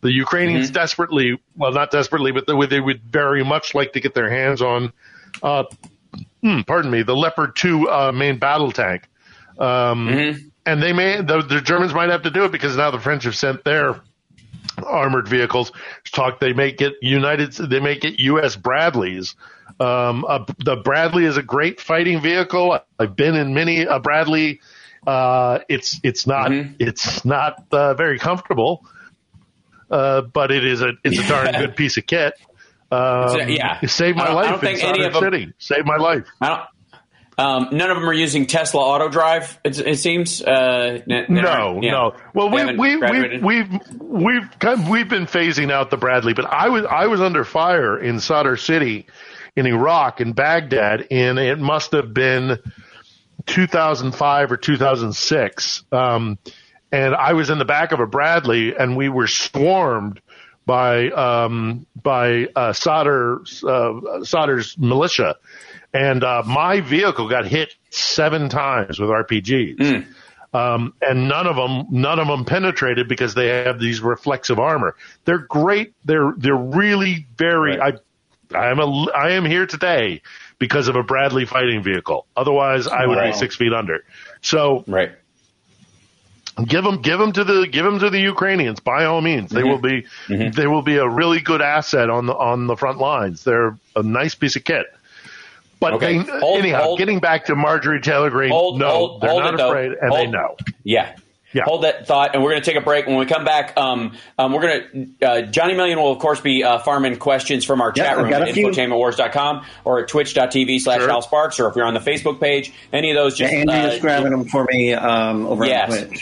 the Ukrainians desperately, well, not desperately, but they, they would very much like to get their hands on, uh, hmm, pardon me, the Leopard two uh, main battle tank, um, and they may the, the Germans might have to do it because now the French have sent their armored vehicles. Talk they may get United, they may get U.S. Bradleys. Um, uh, the Bradley is a great fighting vehicle. I've been in many a Bradley. Uh, it's it's not it's not uh, very comfortable, uh, but it is a it's a darn good piece of kit. Um, yeah. it saved my don't- I life don't in think any of them- City. Saved my life. I don't. Um, none of them are using Tesla auto drive. It, it seems. Uh, No, yeah. no. Well, we we we we've we've kind of, we've been phasing out the Bradley, but I was I was under fire in Sadr City, in Iraq, in Baghdad, and it must have been 2005 or 2006. Um, and I was in the back of a Bradley, and we were swarmed by um, by uh, Sadr's uh, Sadr's militia, and uh, my vehicle got hit seven times with RPGs. Um, and none of them, none of them penetrated because they have these reflexive armor. They're great. They're they're really very. I I am a I am here today because of a Bradley fighting vehicle. Otherwise, I would Wow. be six feet under. So right. Give them give them to the give them to the Ukrainians by all means. They Mhm. will be they will be a really good asset on the on the front lines. They're a nice piece of kit. But Okay. they, Hold- anyhow, hold- getting back to Marjorie Taylor Greene, Hold- no, hold- they're hold not it, though. afraid, and they know. Yeah. Yeah. Hold that thought, and we're going to take a break. When we come back, um, um, we're going to, uh, Johnny Million will, of course, be uh, farming questions from our Yeah, chat I've room got at a few. infotainmentwars.com or at twitch.tv slash Sure. Hal Sparks, or if you're on the Facebook page, any of those, Yeah, just Andrea's uh, grabbing them for me um, over Yes. on Twitch.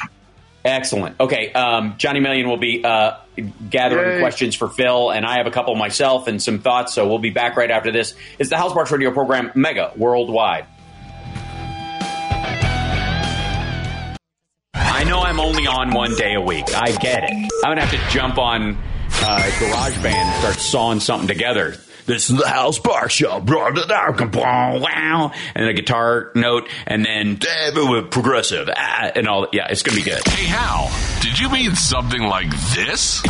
Excellent. Okay, um, Johnny Million will be uh, gathering Yay. questions for Phil, and I have a couple myself and some thoughts. So we'll be back right after this. It's the House Radio program, Mega Worldwide. I know I'm only on one day a week. I get it. I'm gonna have to jump on uh, GarageBand and start sawing something together. This is the Hal Sparks Show. Wow, and a guitar note, and then uh, progressive, ah, and all. Yeah, it's gonna be good. Hey, Hal, did you mean something like this?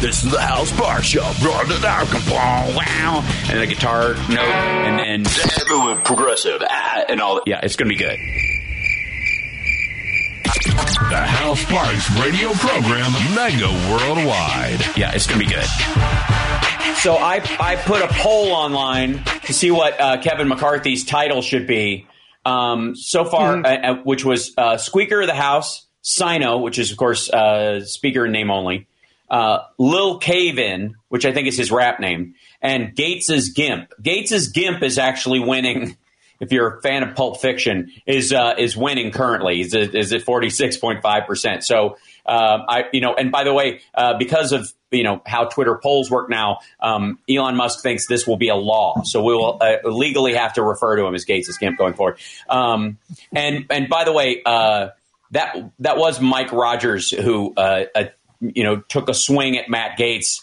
This is the House Bar Show. Wow, and a guitar note, and then uh, progressive, ah, and all. Yeah, it's gonna be good. The Hal Sparks radio program, mega worldwide. Yeah, it's gonna be good. So I I put a poll online to see what uh, Kevin McCarthy's title should be. Um, so far, uh, uh, which was uh, Squeaker of the House, Sino, which is of course uh, Speaker in name only, uh, Lil Cave In, which I think is his rap name, and Gaetz's Gimp. Gaetz's Gimp is actually winning. If you're a fan of Pulp Fiction, is uh, is winning currently. Is is at forty six point five percent. So uh, I you know, and by the way, uh, because of you know how Twitter polls work now, um, Elon Musk thinks this will be a law. So we will uh, legally have to refer to him as Gaetz' Gimp going forward. Um, and and by the way, uh, that that was Mike Rogers who uh, you know took a swing at Matt Gaetz.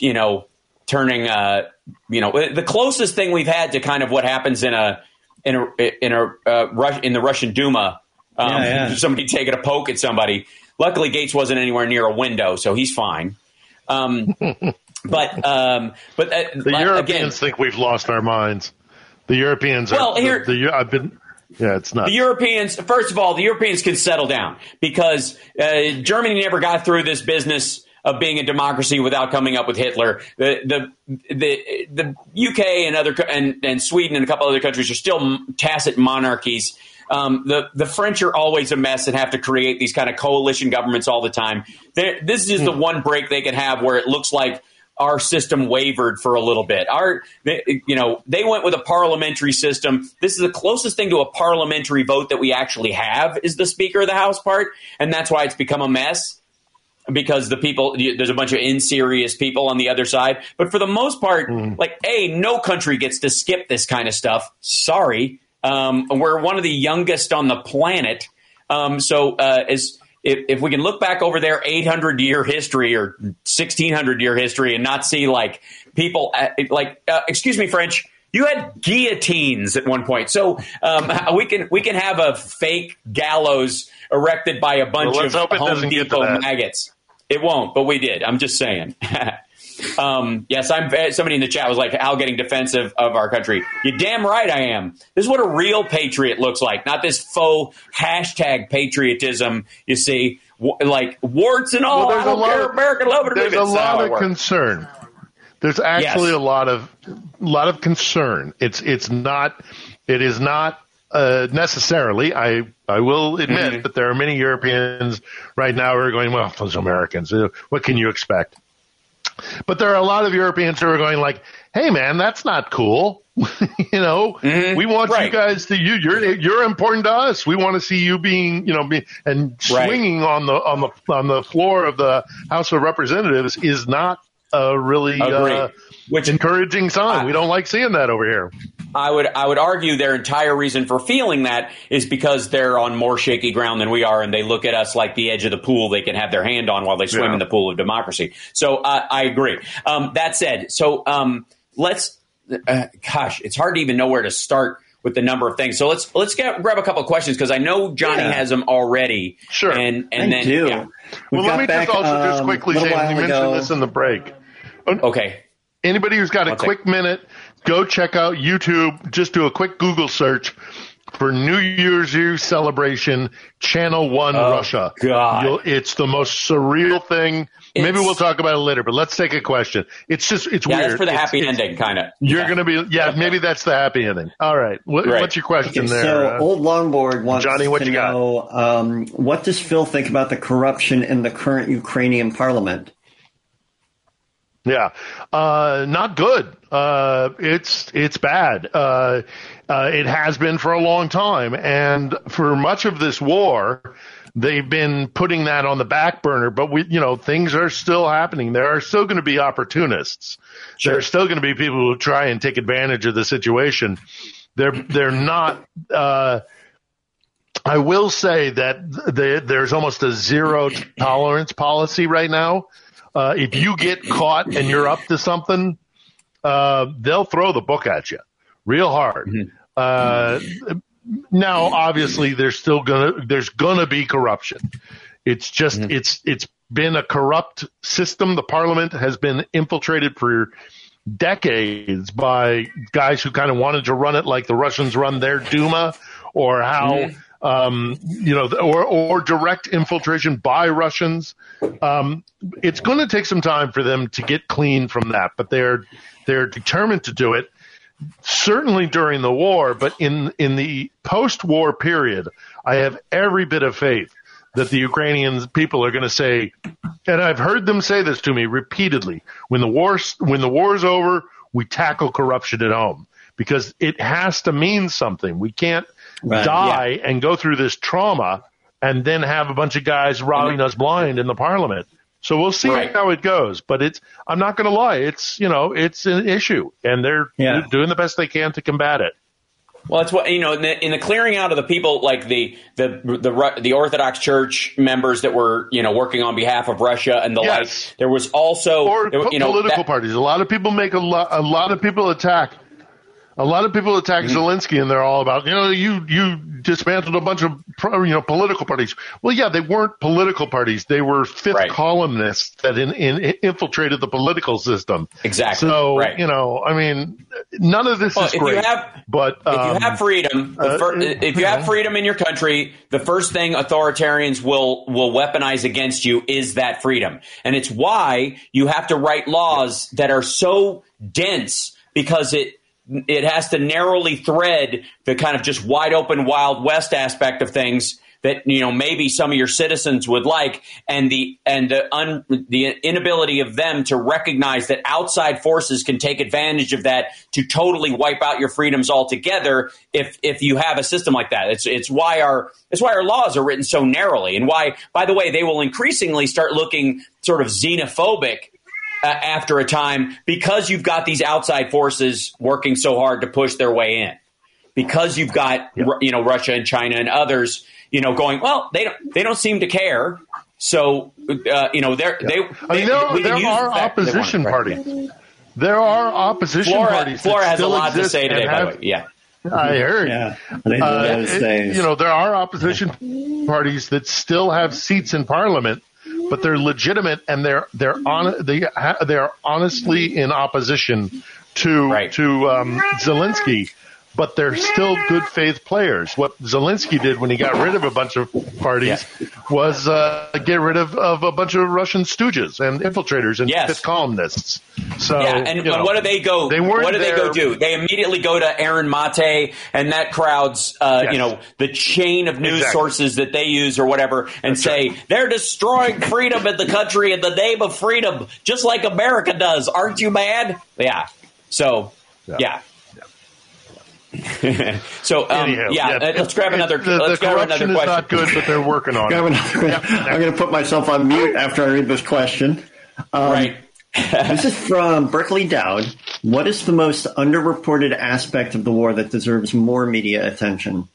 You know, turning uh, you know the closest thing we've had to kind of what happens in a in a in a uh, Rus- in the Russian Duma. Um, Yeah, yeah. Somebody taking a poke at somebody. Luckily, Gaetz wasn't anywhere near a window, so he's fine. Um, but um, but uh, The like, Europeans again, think we've lost our minds. The Europeans are. Well, here- the, the, I've been. Yeah, it's not. The Europeans, first of all, the Europeans can settle down because uh, Germany never got through this business of being a democracy without coming up with Hitler. The the the the UK and other and and Sweden and a couple other countries are still tacit monarchies. Um, the the French are always a mess and have to create these kind of coalition governments all the time. They're, this is the hmm. one break they can have where it looks like our system wavered for a little bit. Our, you know, they went with a parliamentary system. This is the closest thing to a parliamentary vote that we actually have is the Speaker of the House part, and that's why it's become a mess because the people there's a bunch of inserious people on the other side. But for the most part, mm. like a no country gets to skip this kind of stuff. Sorry, um, we're one of the youngest on the planet. Um, so uh, as if, if we can look back over their 800 year history or 1600 year history and not see like people uh, like uh, excuse me French you had guillotines at one point so um, we can we can have a fake gallows erected by a bunch well, of Home Depot maggots it won't but we did I'm just saying Um, yes, I'm. Somebody in the chat was like, "Hal getting defensive of our country." You damn right I am. This is what a real patriot looks like, not this faux hashtag patriotism. You see, w- like warts and all. Well, I don't care. Of, American love it. There's a lot of concern. There's actually yes. a lot of lot of concern. It's it's not. It is not uh, necessarily. I I will admit mm-hmm. that there are many Europeans right now who are going, well, those Americans. Uh, what can you expect? But there are a lot of Europeans who are going like, "Hey, man, that's not cool." you know, mm-hmm. we want right. you guys to you. You're you're important to us. We want to see you being, you know, be, and swinging right. on the on the on the floor of the House of Representatives is not a really uh, which encouraging sign. I, we don't like seeing that over here. I would I would argue their entire reason for feeling that is because they're on more shaky ground than we are, and they look at us like the edge of the pool they can have their hand on while they swim yeah. in the pool of democracy. So uh, I agree. Um, that said, so um, let's. Uh, gosh, it's hard to even know where to start with the number of things. So let's let's get, grab a couple of questions because I know Johnny yeah. has them already. Sure, and and I then do. Yeah. Well, let me back, just also um, just quickly say you mentioned this in the break. Okay. Anybody who's got a quick minute, go check out YouTube. Just do a quick Google search for New Year's Eve celebration, Channel One oh, Russia. God, You'll, it's the most surreal thing. It's, Maybe we'll talk about it later, but let's take a question. It's just it's yeah, weird. That's for the it's, happy it's, ending, kind of. You're yeah. going to be yeah. Maybe that's the happy ending. All right. What, right. What's your question okay, there? So uh, old longboard wants Johnny, what to you know um, what does Phil think about the corruption in the current Ukrainian parliament? Yeah, uh, not good. Uh, it's it's bad. Uh, uh, it has been for a long time, and for much of this war, they've been putting that on the back burner. But we, you know, things are still happening. There are still going to be opportunists. Sure. There are still going to be people who try and take advantage of the situation. They're they're not. Uh, I will say that they, there's almost a zero tolerance policy right now uh, if you get caught and you're up to something, uh, they'll throw the book at you real hard. Mm-hmm. Uh, now, obviously, there's still gonna there's gonna be corruption. It's just mm-hmm. it's it's been a corrupt system. The parliament has been infiltrated for decades by guys who kind of wanted to run it like the Russians run their Duma, or how mm-hmm um, you know, or, or direct infiltration by Russians. Um, it's going to take some time for them to get clean from that, but they're they're determined to do it. Certainly during the war, but in in the post-war period, I have every bit of faith that the Ukrainian people are going to say, and I've heard them say this to me repeatedly: when the war when the war's over, we tackle corruption at home because it has to mean something. We can't right, die yeah. and go through this trauma and then have a bunch of guys robbing us blind in the parliament. So we'll see right. how it goes. But it's I'm not going to lie, it's you know it's an issue, and they're yeah. doing the best they can to combat it. Well, it's what you know in the, in the, clearing out of the people like the, the the the Orthodox Church members that were you know working on behalf of Russia and the yes. like. There was also or there, you know, political that, parties. A lot of people make a lot. A lot of people attack A lot of people attack Mm-hmm. Zelensky, and they're all about you know you you dismantled a bunch of you know political parties. Well, yeah, they weren't political parties; they were fifth Right. columnists that in, in, infiltrated the political system. Exactly. So Right. you know, I mean, none of this Well, is if great. have- but if um, you have freedom, the uh, if you have freedom in your country, the first thing authoritarians will will weaponize against you is that freedom, and it's why you have to write laws that are so dense because it it has to narrowly thread the kind of just wide open wild west aspect of things that you know maybe some of your citizens would like and the and the un, the inability of them to recognize that outside forces can take advantage of that to totally wipe out your freedoms altogether if if you have a system like that. It's it's why our it's why our laws are written so narrowly and why by the way they will increasingly start looking sort of xenophobic uh, after a time because you've got these outside forces working so hard to push their way in because you've got Ru- you know Russia and China and others you know going well they don't they don't seem to care so uh, you know they're they I mean, there, there are the fact that they want opposition right? parties. There are opposition Flora, parties. that Flora has a lot to say today and by the way yeah I heard. Yeah, they Uh, those it- you know, there are opposition parties that still have seats in parliament, but they're legitimate and they're they're on they ha- they're honestly in opposition to to um, Zelensky. But they're still good faith players. What Zelensky did when he got rid of a bunch of parties was uh, get rid of, of a bunch of Russian stooges and infiltrators and Yes. fifth columnists. So yeah, and, and know, what do they go? They weren't what do they go do? They immediately go to Aaron Mate and that crowd's, uh, you know, the chain of news Exactly. sources that they use or whatever, and say they're destroying freedom in the country in the name of freedom, just like America does. Aren't you mad? Yeah. So, yeah. so, um, Anyhow, yeah, uh, let's grab it- another. The, let's the grab corruption another is question. not good, but they're working on it. another- I'm going to put myself on mute after I read this question. Um, right. this is from Berkeley Dowd. What is the most underreported aspect of the war that deserves more media attention?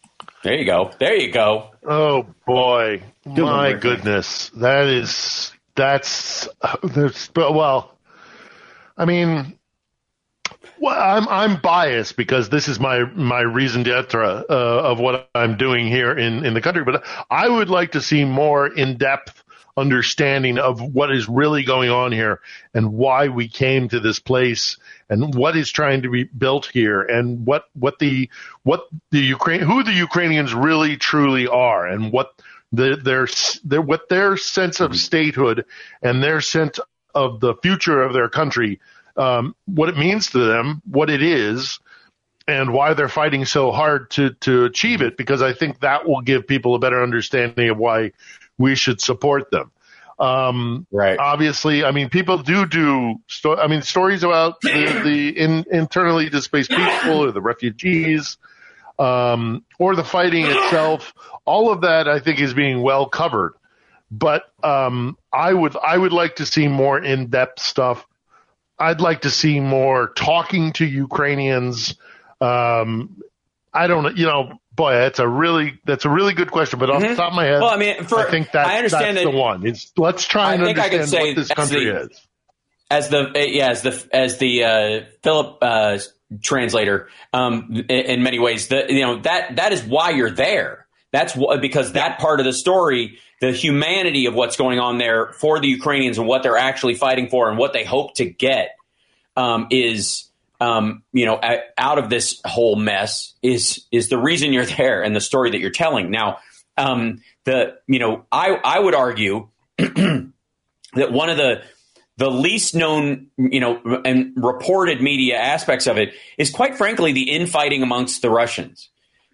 There you go. There you go. Oh boy, Good my Rick. goodness, that is that's that's but well, I mean, well, I'm I'm biased because this is my my reason d'etre uh, of what I'm doing here in in the country, but I would like to see more in depth understanding of what is really going on here and why we came to this place and what is trying to be built here and what what the what the Ukraine who the Ukrainians really truly are and what the, their their what their sense of statehood and their sense of the future of their country um, what it means to them what it is and why they're fighting so hard to to achieve it because I think that will give people a better understanding of why we should support them. Um, right. Obviously, I mean, people do do. Sto- I mean, stories about the, the in, internally displaced people or the refugees, um, or the fighting itself. All of that, I think, is being well covered. But um, I would I would like to see more in depth stuff. I'd like to see more talking to Ukrainians. Um, I don't, you know, boy, that's a really that's a really good question. But off the top of my head, Mm-hmm. Well, I mean, for- I think that, I understand that's that- the one. It's let's try and I think I could understand say what this country the- is. as the yeah as the as the uh, Philip uh, translator um, in, in many ways the you know that that is why you're there that's because that part of the story the humanity of what's going on there for the Ukrainians and what they're actually fighting for and what they hope to get um, is um, you know out of this whole mess is is the reason you're there and the story that you're telling now um, the you know I I would argue that one of the the least known, you know, and reported media aspects of it is quite frankly the infighting amongst the Russians.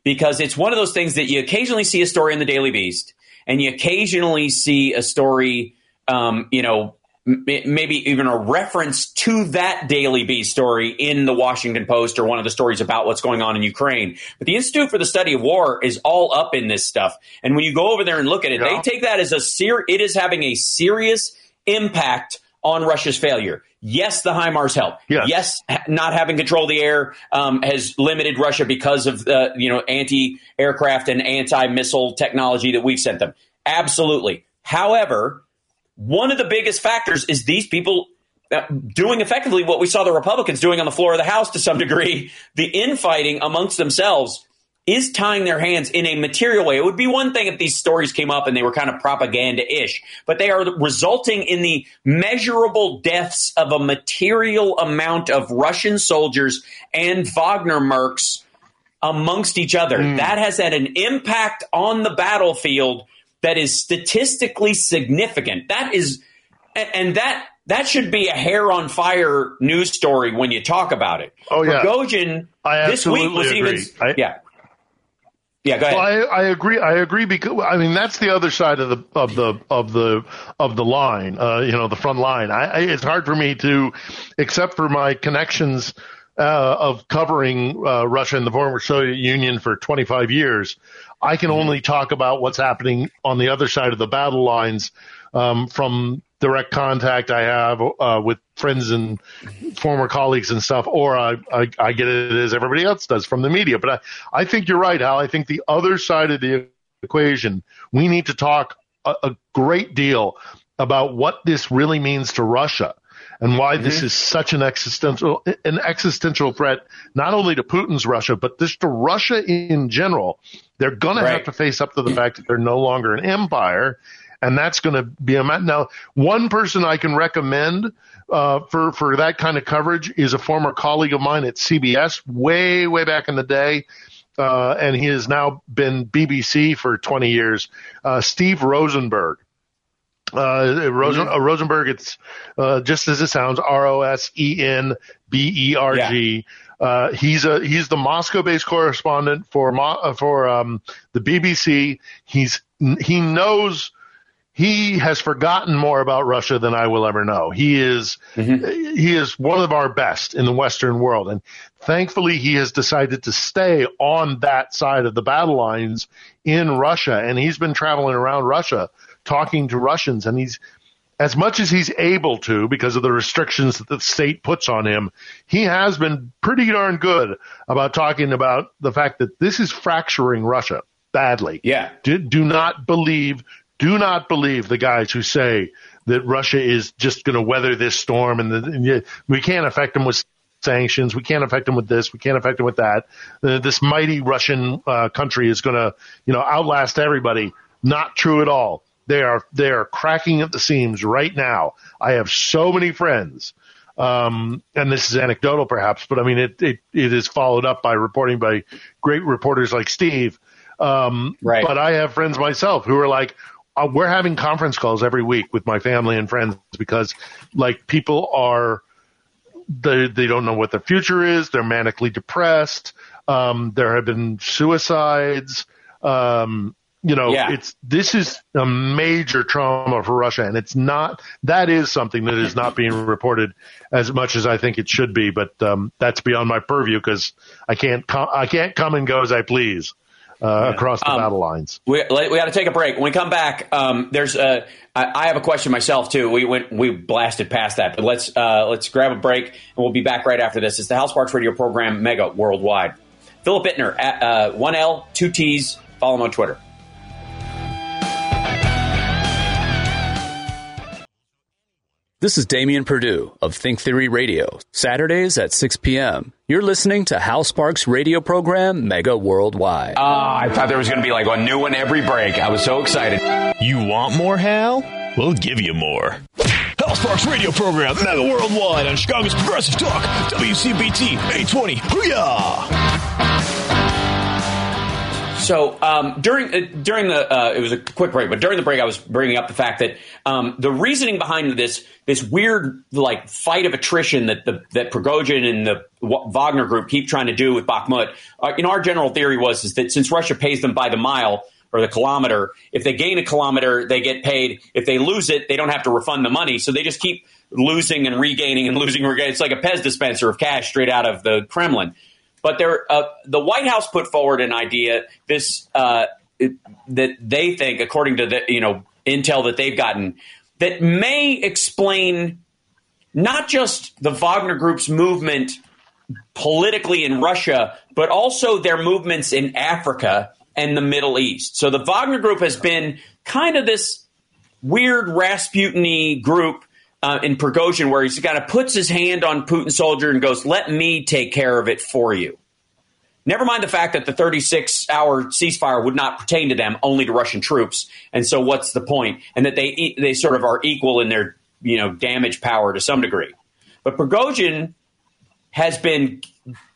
Because it's one of those things that you occasionally see a story in the Daily Beast and you occasionally see a story, um, you know, m- maybe even a reference to that Daily Beast story in the Washington Post or one of the stories about what's going on in Ukraine. But the Institute for the Study of War is all up in this stuff. And when you go over there and look at it, Yeah. they take that as a ser- it is having a serious impact on Russia's failure. Yes, the HIMARS help. Yes. ha- not having control of the air um, has limited Russia because of uh, you know anti-aircraft and anti-missile technology that we've sent them. Absolutely. However, one of the biggest factors is these people uh, doing effectively what we saw the Republicans doing on the floor of the House to some degree, the infighting amongst themselves is tying their hands in a material way. It would be one thing if these stories came up and they were kind of propaganda ish, but they are resulting in the measurable deaths of a material amount of Russian soldiers and Wagner mercs amongst each other. Mm. That has had an impact on the battlefield that is statistically significant. That is, and that that should be a hair on fire news story when you talk about it. Oh yeah, Prigozhin this week was agree. even I, yeah. Yeah, go ahead. Well, I, I, agree. I agree because I mean that's the other side of the of the of the of the line. Uh, you know, the front line. I, I, it's hard for me to, except for my connections uh, of covering uh, Russia and the former Soviet Union for 25 years. I can mm-hmm. only talk about what's happening on the other side of the battle lines um, from direct contact I have uh, with friends and former colleagues and stuff, or I, I, I, get it as everybody else does from the media. But I, I think you're right, Hal. I think the other side of the equation, we need to talk a, a great deal about what this really means to Russia and why mm-hmm. this is such an existential an existential threat not only to Putin's Russia but just to Russia in general. They're going right. to have to face up to the fact that they're no longer an empire and that's going to be a now one person I can recommend uh, for for that kind of coverage is a former colleague of mine at CBS way way back in the day. Uh, and he has now been BBC for 20 years. Uh, Steve Rosenberg. Uh, Rosen, mm-hmm. Rosenberg, it's uh, just as it sounds, R O S E N B E R G. Uh, he's a he's the Moscow-based correspondent for uh, for um, the BBC. He's he knows he has forgotten more about Russia than I will ever know. He is mm-hmm. he is one of our best in the Western world, and thankfully he has decided to stay on that side of the battle lines in Russia, and he's been traveling around Russia talking to Russians, and he's as much as he's able to because of the restrictions that the state puts on him, he has been pretty darn good about talking about the fact that this is fracturing Russia badly. Yeah. Do, do not believe do not believe the guys who say that Russia is just going to weather this storm and, the, and we can't affect them with sanctions. We can't affect them with this. We can't affect them with that. Uh, this mighty Russian uh, country is going to, you know, outlast everybody. Not true at all. They are they are cracking at the seams right now. I have so many friends, um, and this is anecdotal perhaps, but I mean it it, it is followed up by reporting by great reporters like Steve. Um, right. But I have friends myself who are like, uh, we're having conference calls every week with my family and friends because like people are they they don't know what the future is. They're manically depressed. Um, there have been suicides. Um, you know, yeah. it's this is a major trauma for Russia, and it's not. That is something that is not being reported as much as I think it should be. But um, that's beyond my purview because I can't com- I can't come and go as I please uh, across the um, battle lines. We, we got to take a break. When we come back, um, there's a, I, I have a question myself too. We went we blasted past that, but let's uh, let's grab a break and we'll be back right after this. It's the Hal Sparks Radio program, Mega Worldwide. Philip Ittner at uh, one L two T's. Follow him on Twitter. This is Damian Perdue of Think Theory Radio, Saturdays at 6 p.m. You're listening to Hal Sparks' radio program, Mega Worldwide. Ah, I thought there was going to be like a new one every break. I was so excited. You want more, Hal? We'll give you more. Hal Sparks' radio program, Mega Worldwide on Chicago's Progressive Talk, WCPT 820. Booyah! So um, during uh, during the uh, it was a quick break, but during the break, I was bringing up the fact that um, the reasoning behind this this weird like fight of attrition that the that Prigozhin and the Wagner group keep trying to do with Bakhmut. Uh, in our general theory was is that since Russia pays them by the mile or the kilometer, if they gain a kilometer, they get paid. If they lose it, they don't have to refund the money, so they just keep losing and regaining and losing. And regaining. It's like a Pez dispenser of cash straight out of the Kremlin. But there, uh, the White House put forward an idea this uh, that they think, according to the you know intel that they've gotten, that may explain not just the Wagner Group's movement politically in Russia, but also their movements in Africa and the Middle East. So the Wagner Group has been kind of this weird Rasputiny group uh, in Prigozhin where he kind of puts his hand on Putin's soldier and goes, "Let me take care of it for you." Never mind the fact that the 36 hour ceasefire would not pertain to them, only to Russian troops. And so, what's the point? And that they they sort of are equal in their you know damage power to some degree. But Prigozhin has been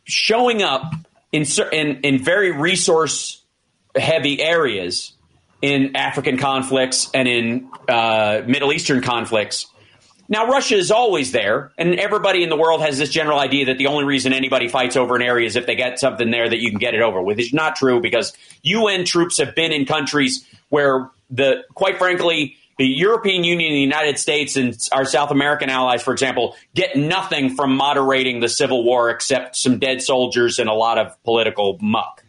showing up in in, in very resource heavy areas in African conflicts and in uh, Middle Eastern conflicts. Now, Russia is always there, and everybody in the world has this general idea that the only reason anybody fights over an area is if they get something there that you can get it over with. It's not true because UN troops have been in countries where the, quite frankly, the European Union, the United States, and our South American allies, for example, get nothing from moderating the civil war except some dead soldiers and a lot of political muck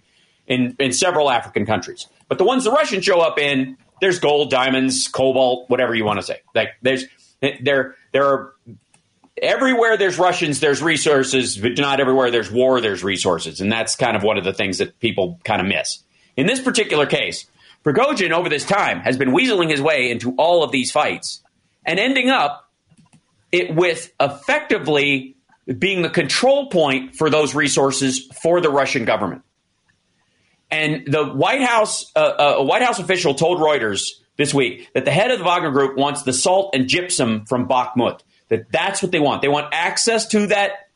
in, in several African countries. But the ones the Russians show up in, there's gold, diamonds, cobalt, whatever you want to say. Like there's there there are everywhere there's Russians, there's resources, but not everywhere there's war, there's resources, and that's kind of one of the things that people kind of miss. In this particular case, Prigozhin over this time has been weaseling his way into all of these fights and ending up it with effectively being the control point for those resources for the Russian government. And the White House, uh, uh a White House official told Reuters this week that the head of the Wagner Group wants the salt and gypsum from Bakhmut. That that's what they want. They want access to that,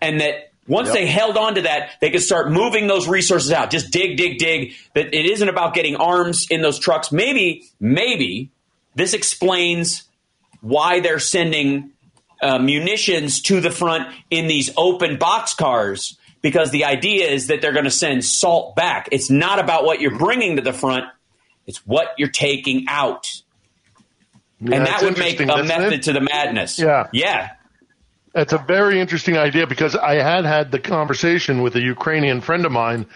and that once yep. they held on to that, they could start moving those resources out. Just dig, dig, dig. That it isn't about getting arms in those trucks. Maybe, maybe this explains why they're sending uh, munitions to the front in these open box cars because the idea is that they're going to send salt back. It's not about what you're bringing to the front, it's what you're taking out. Yeah, and that would make a method it? to the madness. Yeah. Yeah. That's a very interesting idea because I had had the conversation with a Ukrainian friend of mine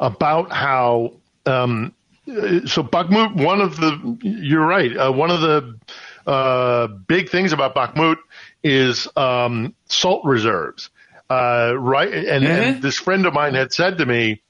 about how. Um, so Bakhmut, one of the, you're right, uh, one of the uh, big things about Bakhmut is um, salt reserves. Uh, right, and, mm-hmm. and, this friend of mine had said to me,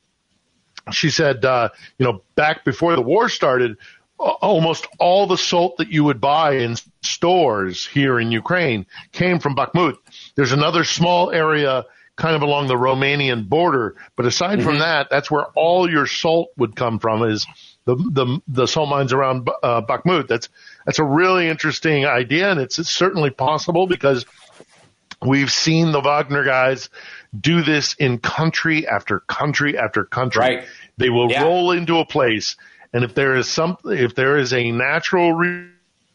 she said, uh, you know, back before the war started, almost all the salt that you would buy in stores here in Ukraine came from Bakhmut. There's another small area kind of along the Romanian border, but aside mm-hmm. from that, that's where all your salt would come from is the the, the salt mines around uh, Bakhmut. That's that's a really interesting idea, and it's, it's certainly possible because we've seen the Wagner guys do this in country after country after country. Right. They will yeah. roll into a place and if there is some, if there is a natural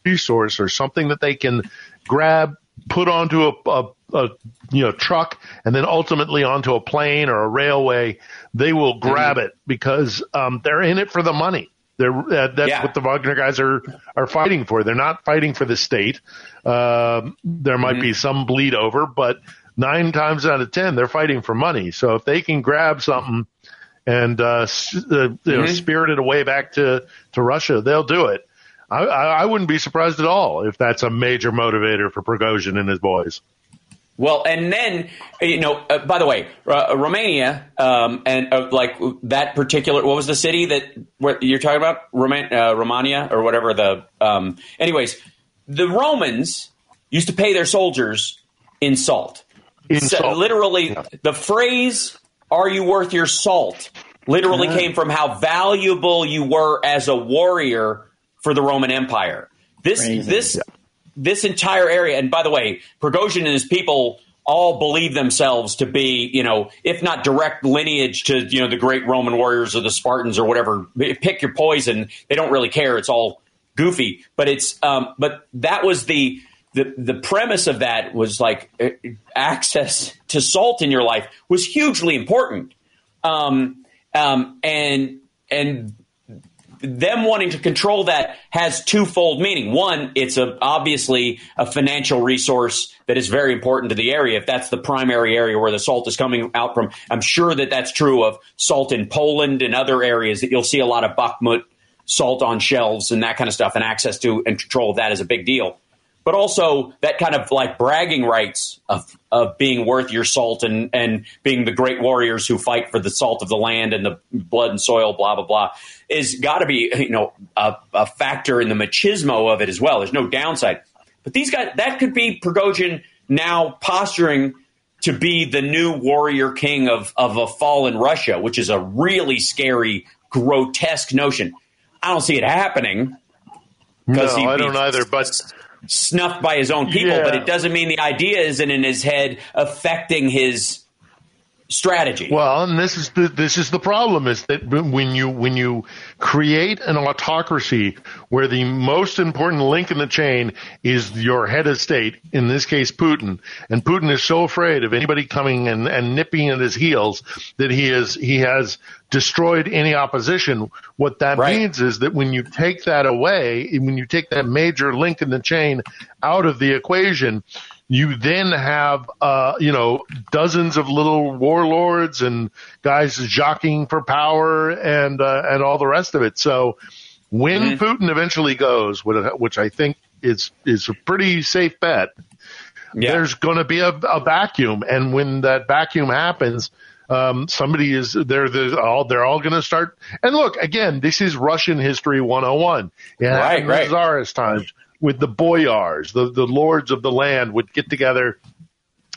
resource or something that they can grab, put onto a, a, a you know truck, and then ultimately onto a plane or a railway, they will grab mm-hmm. it because um, they're in it for the money. They're, uh, that's yeah. what the Wagner guys are are fighting for. They're not fighting for the state. Uh, there might mm-hmm. be some bleed over, but nine times out of ten, they're fighting for money. So if they can grab something and uh, uh, you know, mm-hmm. spirit it away back to, to Russia, they'll do it. I, I, wouldn't be surprised at all if that's a major motivator for Prigozhin and his boys. Well, and then you know, uh, by the way, uh, Romania um, and uh, like that particular, what was the city that what you're talking about, Roman, uh, Romania or whatever the. Um, anyways, the Romans used to pay their soldiers in salt. In so. Literally, yeah. the phrase are you worth your salt? Literally yeah. came from how valuable you were as a warrior for the Roman Empire. This Crazy. this yeah. this entire area, and by the way, Prigozhin and his people all believe themselves to be, you know, if not direct lineage to, you know, the great Roman warriors or the Spartans or whatever. Pick your poison. They don't really care. It's all goofy. But it's um, but that was the the the premise of that was like uh, access to salt in your life was hugely important, um, um, and and them wanting to control that has twofold meaning. One, it's a, obviously a financial resource that is very important to the area. If that's the primary area where the salt is coming out from, I'm sure that that's true of salt in Poland and other areas that you'll see a lot of Bakhmut salt on shelves and that kind of stuff, and access to and control of that is a big deal but also that kind of like bragging rights of of being worth your salt and and being the great warriors who fight for the salt of the land and the blood and soil, blah blah blah, is got to be you know a, a, factor in the machismo of it as well. There's no downside. But these guys, that could be Prigozhin now posturing to be the new warrior king of, of a fallen Russia, which is a really scary, grotesque notion. I don't see it happening. No, I don't either. But snuffed by his own people, Yeah. but it doesn't mean the idea isn't in his head affecting his strategy. Well, and this is the this is the problem is that when you when you create an autocracy where the most important link in the chain is your head of state, in this case Putin, and Putin is so afraid of anybody coming and, and nipping at his heels that he is he has destroyed any opposition. What that means is that when you take that away, when you take that major link in the chain out of the equation, you then have uh, you know dozens of little warlords and guys jockeying for power and uh, and all the rest of it. So when Putin eventually goes, which I think is is a pretty safe bet, there's going to be a, a vacuum, and when that vacuum happens. Um, somebody is they're, they're all they're all going to start and look again this is Russian history 101 it Right, right. Tsarist times with the boyars the the lords of the land would get together.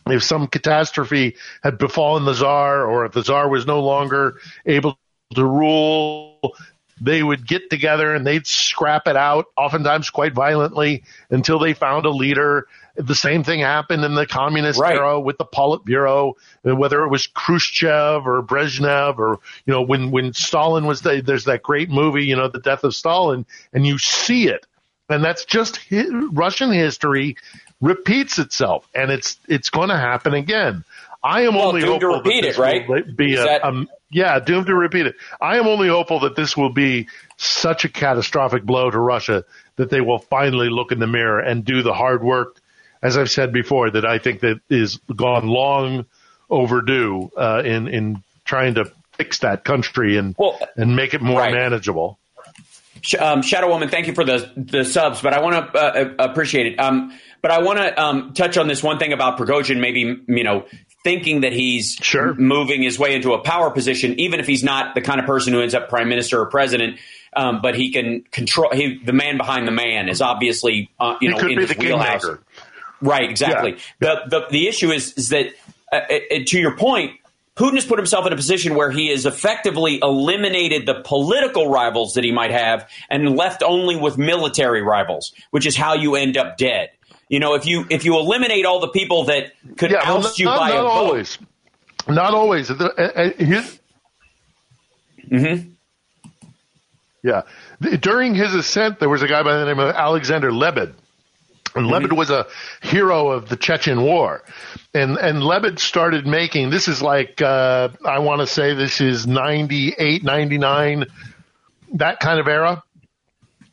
If some catastrophe had befallen the czar or if the czar was no longer able to rule they would get together and they'd scrap it out oftentimes quite violently until they found a leader. The same thing happened in the communist era with the politburo whether it was khrushchev or brezhnev or you know when when stalin was the, there's that great movie you know the death of stalin and you see it and that's just hi- Russian history repeats itself, and it's it's going to happen again. I am Well, only doomed to hopeful that repeat this it, right? will Be a, that- um, yeah, doomed to repeat it. I am only hopeful that this will be such a catastrophic blow to Russia that they will finally look in the mirror and do the hard work, as I've said before, that I think that is gone long overdue uh, in in trying to fix that country and and make it more manageable. Um, Shadow Woman, thank you for the the subs, but I want to uh, uh, appreciate it. Um, but I want to um, touch on this one thing about Prigozhin, maybe you know, thinking that he's moving his way into a power position, even if he's not the kind of person who ends up prime minister or president. Um, but he can control. He, the man behind the man is obviously uh, you He know in be his the wheelhouse. Right, exactly. The, the the issue is is that uh, uh, to your point, Putin has put himself in a position where he has effectively eliminated the political rivals that he might have and left only with military rivals, which is how you end up dead. You know, if you if you eliminate all the people that could Yeah, well, oust you not, by not a vote, not always. Not always. Uh, uh, Mm-hmm. Yeah. During his ascent, there was a guy by the name of Alexander Lebed. And Lebed was a hero of the Chechen War. And, and Lebed started making, this is like, uh, I want to say this is 98, 99, that kind of era.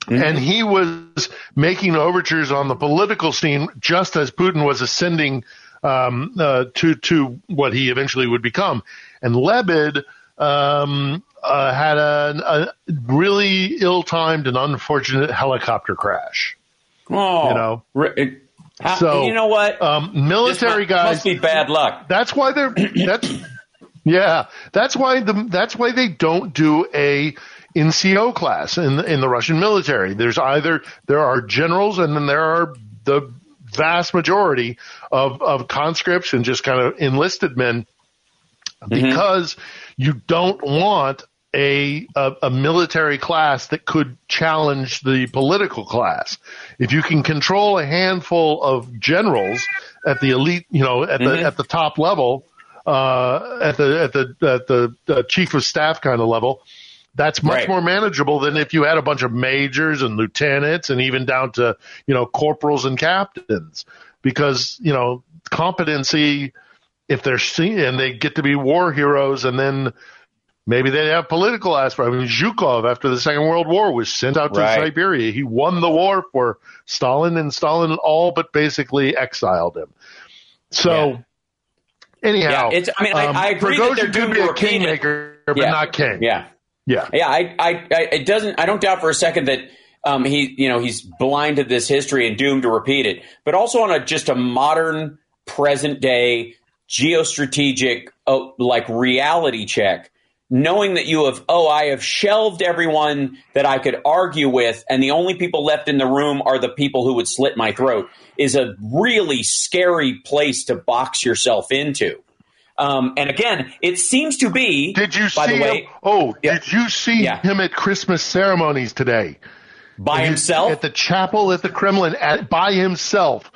And he was making overtures on the political scene just as Putin was ascending um, uh, to to what he eventually would become. And Lebed um, uh, had a, a really ill-timed and unfortunate helicopter crash. Oh, you know. ri- how- So you know what? Um, military guys must be bad luck. That's why they're that's yeah. That's why the that's why they don't do a NCO class in the, in the Russian military. There's either there are generals and then there are the vast majority of of conscripts and just kind of enlisted men because you don't want a, a a military class that could challenge the political class. If you can control a handful of generals at the elite, you know, at the Mhm. at the top level, uh, at the at the at the uh, chief of staff kind of level, that's much Right. more manageable than if you had a bunch of majors and lieutenants and even down to you know corporals and captains, because you know competency if they're seen and they get to be war heroes and then maybe they have political aspirations. I mean, Zhukov after the Second World War was sent out to Right. Siberia. He won the war for Stalin and Stalin all but basically exiled him. So anyhow, Yeah, it's- I mean, I- um, I agree that they're Prigozhin doomed be a kingmaker, but Yeah. not king. Yeah. Yeah. Yeah, I, I, I, it doesn't. I don't doubt for a second that um, he, you know, he's blind to this history and doomed to repeat it. But also on a just a modern, present day geostrategic, uh, like reality check. Knowing that you have, oh, I have shelved everyone that I could argue with, and the only people left in the room are the people who would slit my throat, is a really scary place to box yourself into. Um, and again, it seems to be. Did you see way, him? Oh, did you see Yeah. him at Christmas ceremonies today? by himself? at the chapel at the Kremlin at, by himself.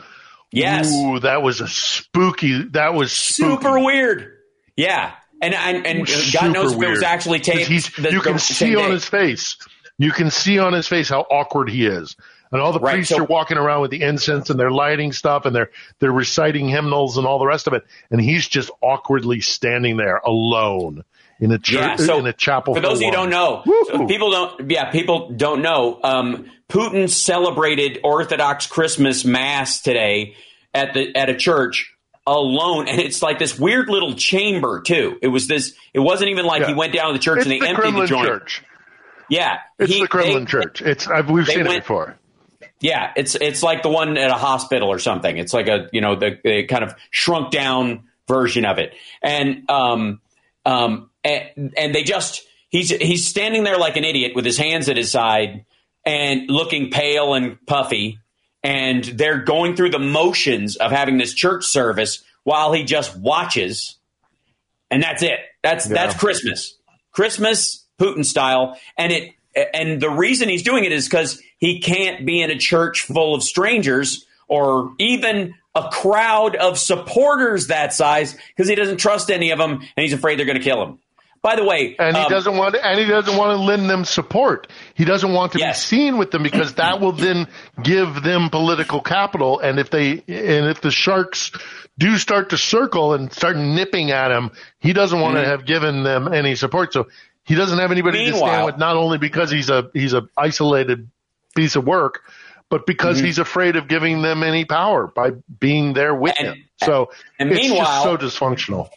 Yes. Ooh, that was a spooky. That was spooky. Super weird. Yeah. And and, and God knows it was weird. actually taped. the- you can the see on day. his face. You can see on his face how awkward he is. And all the Right, priests so- are walking around with the incense and they're lighting stuff and they're they're reciting hymnals and all the rest of it. And he's just awkwardly standing there alone in a church Yeah, so in a chapel. For those of you who don't know, so people don't. Yeah, people don't know. Um, Putin celebrated Orthodox Christmas Mass today at the at a church alone, and it's like this weird little chamber too. It was this. It wasn't even like Yeah. he went down to the church It's and they the emptied Kremlin the joint. church. Yeah, It's he- the Kremlin they- church. It's I've, we've seen went- it before. Yeah, it's it's like the one at a hospital or something. It's like a you know the, the kind of shrunk down version of it, and um um and, and they just he's he's standing there like an idiot with his hands at his side and looking pale and puffy, and they're going through the motions of having this church service while he just watches, and that's it. That's that's Christmas. Christmas Putin style, and it and the reason he's doing it is because he can't be in a church full of strangers or even a crowd of supporters that size because he doesn't trust any of them and he's afraid they're going to kill him. By the way, And he um, doesn't want to, and he doesn't want to lend them support. He doesn't want to be seen with them because that will then give them political capital. And if they and if the sharks do start to circle and start nipping at him, he doesn't want Mhm. to have given them any support. So he doesn't have anybody to stand with. Not only because he's a he's a isolated piece of work, but because Mhm. he's afraid of giving them any power by being there with him. So and it's meanwhile- just so dysfunctional.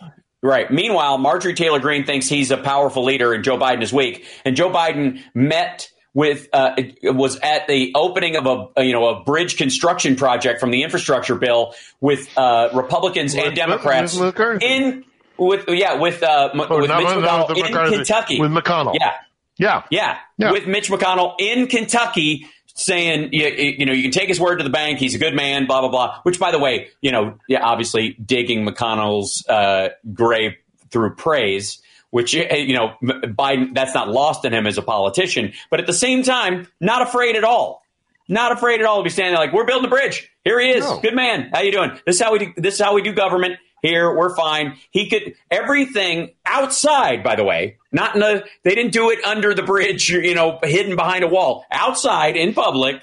Right. Meanwhile, Marjorie Taylor Greene thinks he's a powerful leader and Joe Biden is weak. And Joe Biden met with uh, was at the opening of a you know a bridge construction project from the infrastructure bill with uh, Republicans and Democrats with McCarthy. in with yeah with uh, Oh, with not- Mitch not McConnell with in McCarthy, Kentucky with McConnell. Yeah. Yeah. Yeah, Yeah. with Mitch McConnell in Kentucky saying, you, you know, you can take his word to the bank. He's a good man, blah, blah, blah. Which, by the way, you know, yeah, obviously digging McConnell's uh, grave through praise, which, uh, you know, Biden, that's not lost in him as a politician. But at the same time, not afraid at all. Not afraid at all to be standing there like, we're building a bridge. Here he is. No. Good man. How you doing? This is how we do, this is how we do government. Here, we're fine. He could everything outside, by the way, not in the they didn't do it under the bridge, you know, hidden behind a wall. Outside in public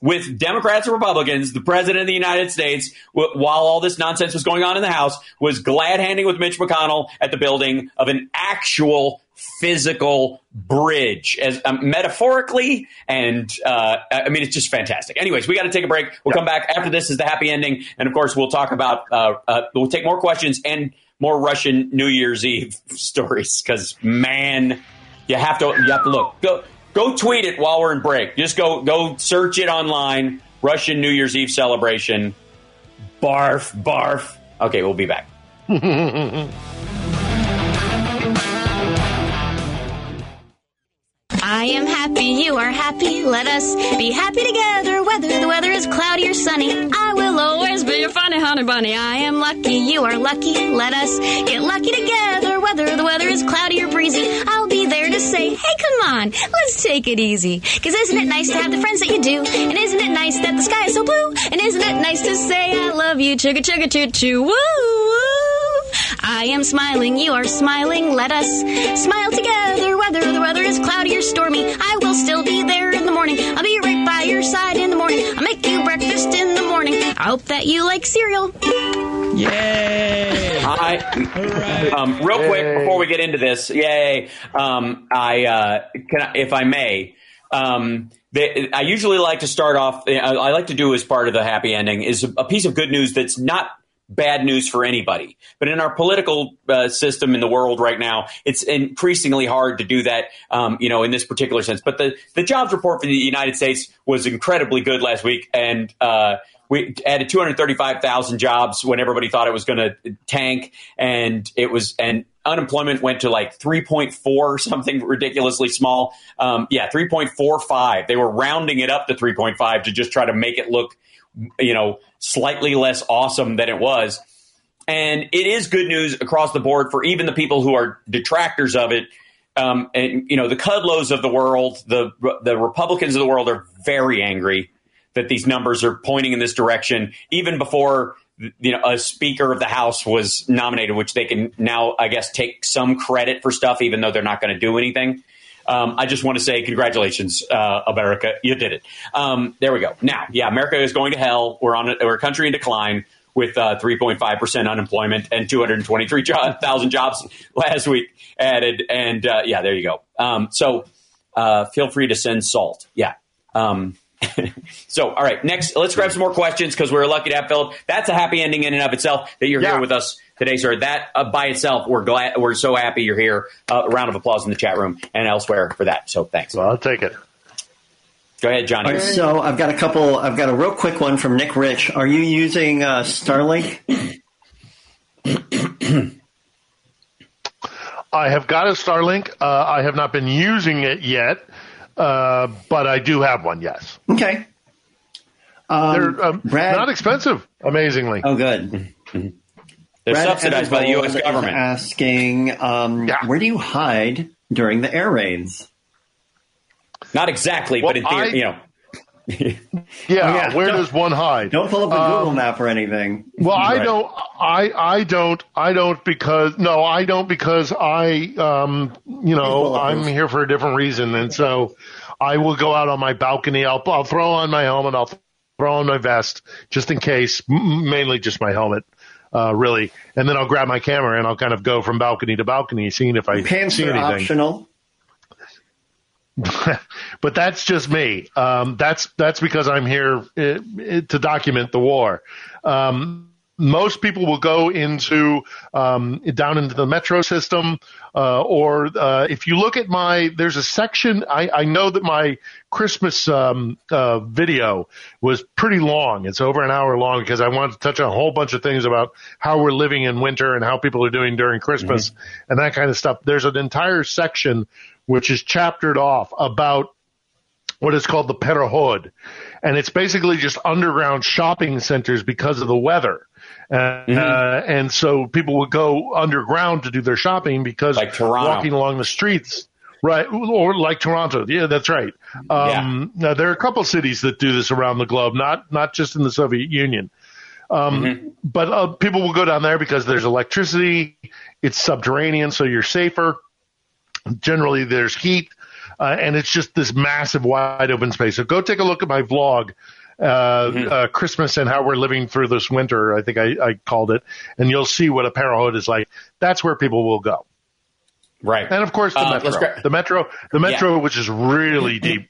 with Democrats and Republicans, the president of the United States, wh- while all this nonsense was going on in the House, was glad handing with Mitch McConnell at the building of an actual physical bridge, as um, metaphorically, and uh, I mean it's just fantastic. Anyways, we got to take a break. We'll come back after this is the happy ending, and of course we'll talk about uh, uh, we'll take more questions and more Russian New Year's Eve stories because man, you have to you have to look go go tweet it while we're in break. Just go go search it online. Russian New Year's Eve celebration. Barf, barf. Okay, we'll be back. I am happy, you are happy. Let us be happy together, whether the weather is cloudy or sunny. I will always be your funny honey bunny. I am lucky, you are lucky. Let us get lucky together, whether the weather is cloudy or breezy. I'll be there to say, hey, come on, let's take it easy. Cause isn't it nice to have the friends that you do? And isn't it nice that the sky is so blue? And isn't it nice to say, I love you, chugga chugga choo choo, woo woo. I am smiling, you are smiling. Let us smile together, whether the weather is cloudy or stormy. I will still be there in the morning. I'll be right by your side in the morning. I'll make you breakfast in the morning. I hope that you like cereal. Yay! I, um, real quick before we get into this, yay! Um, I, uh, can I, if I may, um, the, I usually like to start off. I, I like to do as part of the happy ending is a, a piece of good news that's not bad news for anybody. But in our political uh, system in the world right now, it's increasingly hard to do that, um, you know, in this particular sense. But the, the jobs report for the United States was incredibly good last week. And, uh, we added 235,000 jobs when everybody thought it was going to tank. And it was, and unemployment went to like 3.4 something ridiculously small. Um, yeah, 3.45. They were rounding it up to 3.5 to just try to make it look, you know, slightly less awesome than it was. And it is good news across the board for even the people who are detractors of it. Um, and you know, the Kudlows of the world, the the Republicans of the world are very angry that these numbers are pointing in this direction, even before you know a Speaker of the House was nominated, which they can now, I guess, take some credit for stuff, even though they're not going to do anything. Um, I just want to say congratulations, uh, America, you did it. Um, there we go. Now, yeah, America is going to hell. We're on a, we're a country in decline with uh, 3.5 percent unemployment and 223,000 jobs last week added. And uh, yeah, there you go. Um, so uh, feel free to send salt. Yeah. Um, so, all right, next, let's grab some more questions because we're lucky to have Philip. That's a happy ending in and of itself that you're Yeah. here with us today, sir. That uh, by itself, we're glad, we're so happy you're here. Uh, a round of applause in the chat room and elsewhere for that. So, thanks. Well, I'll take it. Go ahead, Johnny. All right, so I've got a couple. I've got a real quick one from Nick Rich. Are you using uh, Starlink? I have got a Starlink. Uh, I have not been using it yet, uh, but I do have one. Yes, Okay. Um, they're um, Brad- not expensive. Amazingly. Oh, good. They're Brad subsidized by the U.S. government. Asking, um, where do you hide during the air raids? Not exactly, but in Well, theory, I- you know. Yeah, Oh, where don't- does one hide? Don't pull up a Um, Google map or anything. Well, I don't. I I don't. I don't because no, I don't because I um you know I'm here for a different reason, and so I will go out on my balcony. I'll I'll throw on my helmet. I'll throw on my vest just in case. Mainly just my helmet, uh, really, and then I'll grab my camera and I'll kind of go from balcony to balcony, seeing if I Pants see are anything. optional. but that's just me. Um, that's that's because I'm here uh, uh, to document the war. Um, most people will go into um, down into the metro system, uh, or uh, if you look at my, there's a section. I, I know that my Christmas um, uh, video was pretty long. It's over an hour long because I wanted to touch on a whole bunch of things about how we're living in winter and how people are doing during Christmas and that kind of stuff. There's an entire section which is chaptered off about what is called the Perahod. And it's basically just underground shopping centers because of the weather. Uh, uh, and so people would go underground to do their shopping because Like walking along the streets, right? Or like Toronto. Yeah, that's right. Um, Now there are a couple cities that do this around the globe, not, not just in the Soviet Union. Um, But uh, people will go down there because there's electricity. It's subterranean, so you're safer. Generally, there's heat, uh, and it's just this massive, wide open space. So go take a look at my vlog, uh, uh, Christmas and how we're living through this winter. I think I, I called it, and you'll see what a parahod is like. That's where people will go. Right. And of course, the Uh, metro, gra- the metro, the metro, which is really deep.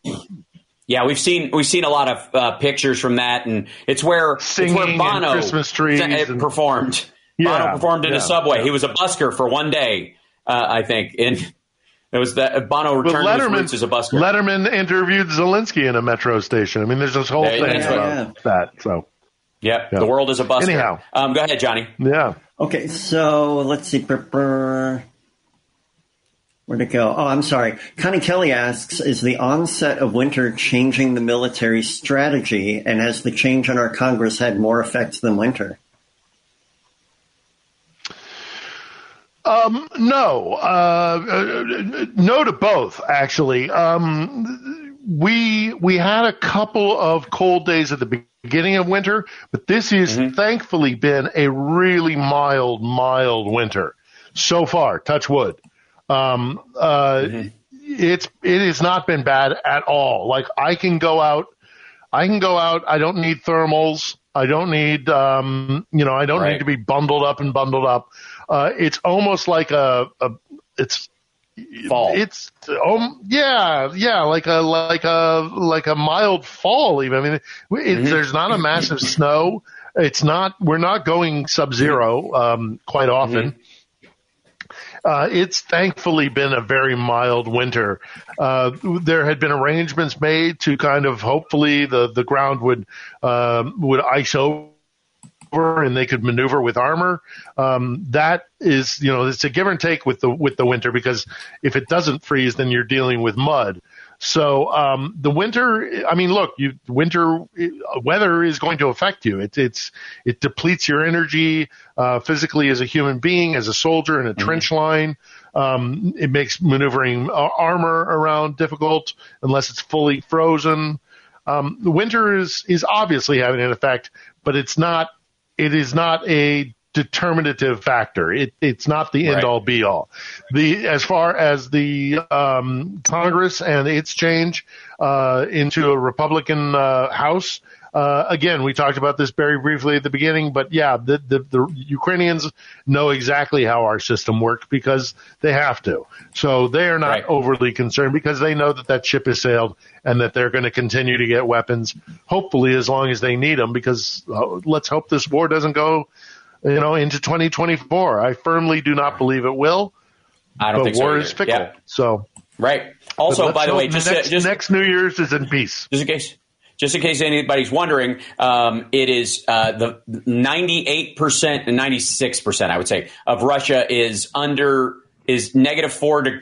Yeah, we've seen we've seen a lot of uh, pictures from that, and it's where it's Singing where and Bono Christmas trees and- performed. Yeah, Bono performed in yeah, a subway. He was a busker for one day, uh, I think, and it was that Bono But returned to his Letterman, roots as a busker. Letterman interviewed Zelensky in a metro station. I mean, there's this whole There- thing about right. that. So, yep, Yeah. the world is a busker. Anyhow. um, go ahead, Johnny. yeah. Okay, so let's see. brr, brr. Where'd it go? Oh, I'm sorry. Connie Kelly asks, is the onset of winter changing the military strategy, and has the change in our Congress had more effects than winter? Um, no, uh, uh, no to both. Actually, um, we we had a couple of cold days at the beginning of winter, but this has thankfully been a really mild, mild winter so far. Touch wood. Um, uh, it's it has not been bad at all. Like I can go out, I can go out. I don't need thermals. I don't need, um, you know, I don't Right. need to be bundled up and bundled up. Uh, it's almost like a, a it's Fall. it's um yeah yeah like a like a like a mild fall even. I mean, it, there's not a massive snow. It's not. We're not going sub zero um, quite often. Uh, it's thankfully been a very mild winter. Uh, there had been arrangements made to kind of hopefully the, the ground would um, would ice over and they could maneuver with armor. Um, that is, you know, it's a give and take with the with the winter because if it doesn't freeze, then you're dealing with mud. So um, the winter, I mean, look, you, winter uh, weather is going to affect you. It, it's it depletes your energy uh, physically as a human being, as a soldier in a Mm-hmm. trench line. Um, it makes maneuvering uh, armor around difficult unless it's fully frozen. Um, the winter is is obviously having an effect, but it's not. It is not a determinative factor. It, it's not the end Right. all be all. The as far as the um, Congress and its change uh, into a Republican uh, House. Uh, again, we talked about this very briefly at the beginning, but yeah, the, the, the Ukrainians know exactly how our system works because they have to. So they are not Right. overly concerned because they know that that ship has sailed and that they're going to continue to get weapons, hopefully as long as they need them. Because uh, let's hope this war doesn't go, you know, into 2024. I firmly do not believe it will. I don't think so war is fickle. Yeah. So Right. Also, by the way, just next, just next New Year's is in peace. just in case just in case anybody's wondering, um, it is uh, the 98% and 96%, I would say, of Russia is under is negative four to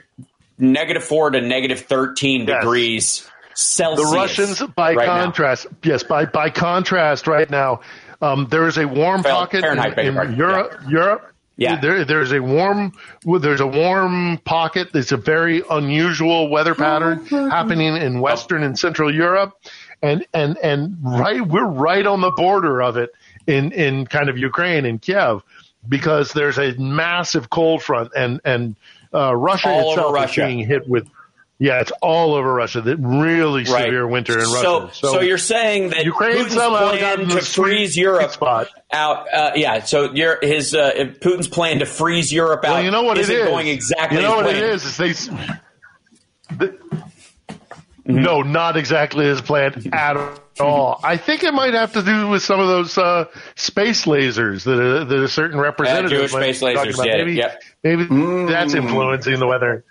negative four to negative 13 Yes. degrees Celsius. The Russians, by right now. contrast, yes, by by contrast, right now, um, there is a warm Fel- pocket Fahrenheit, in, in pardon. Europe. Europe. Yeah. There, there's a warm, there's a warm pocket. There's a very unusual weather pattern happening in Western and Central Europe, and and and right, we're right on the border of it in in kind of Ukraine in Kiev, because there's a massive cold front, and and uh, Russia All over itself Russia. is being hit with. Yeah, it's all over Russia. That really Right. severe winter in so, Russia. So, you're saying that Ukraine Putin's plan to freeze Europe spot. out? Uh, yeah. So you're, his uh, Putin's plan to freeze Europe out. Well, you know what it is. going exactly. You know what it planned. is? Is they. the-. No, not exactly as planned at all. I think it might have to do with some of those uh, space lasers that a, that a certain representative Jewish space talking lasers about. did it, Maybe, yep. maybe that's influencing the weather.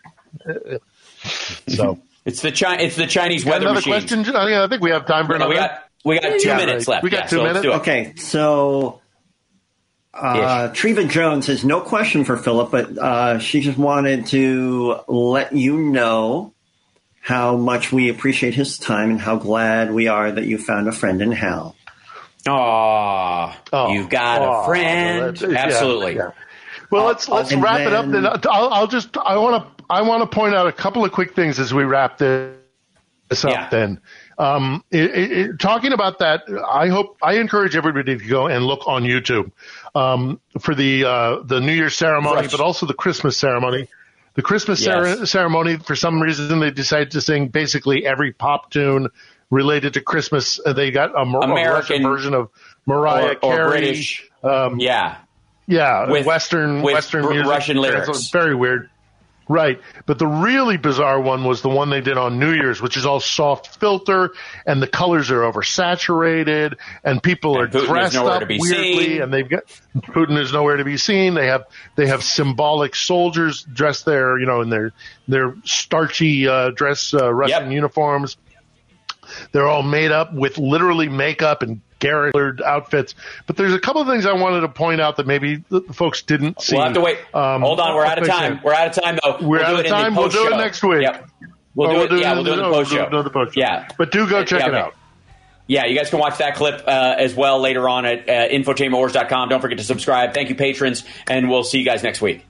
So, It's the Chi- It's the Chinese weather another machines. question? I, mean, I think we have time for No, another. we got we got two Yeah, minutes right. left. We got Yeah, two so minutes? do. Okay, so uh, Treva Jones has no question for Philip, but uh, she just wanted to let you know how much we appreciate his time and how glad we are that you found a friend in Hal. Aw, you've got Oh, a friend. that's- yeah, Absolutely. yeah. Well, let's let's and wrap it up. then- Then I'll, I'll just I want to I want to point out a couple of quick things as we wrap this up. Yeah. Then, um, it, it, it- talking about that, I hope I encourage everybody to go and look on YouTube um, for the uh, the New Year's ceremony, Right. but also the Christmas ceremony. The Christmas Yes. cere- ceremony, for some reason, they decided to sing basically every pop tune related to Christmas. Uh, They got a, Mar- a American Russian version of Mariah or, or Carey. British. Um, yeah. yeah, With- Western with Western Br- music. Russian lyrics. It's very weird. Right, but the really bizarre one was the one they did on New Year's, which is all soft filter, and the colors are oversaturated, and people And are Putin dressed up weirdly, seen. and they've got Putin is nowhere to be seen. They have they have symbolic soldiers dressed there, you know, in their their starchy uh, dress uh, Russian Yep. uniforms. They're all made up with literally makeup and garret outfits. But there's a couple of things I wanted to point out that maybe the folks didn't see. We'll have to wait. Um, Hold on, we're out of time. We're out of time though. We're we'll out do of it time. We'll do it next week. Yep. We'll Oh, do we'll it. do it yeah, we'll do it in the- we'll post show. it the post-show. Yeah, But do go check yeah, it okay. out. Yeah, you guys can watch that clip uh, as well later on at uh, infotainmentwars.com. Don't forget to subscribe. Thank you, patrons, and we'll see you guys next week.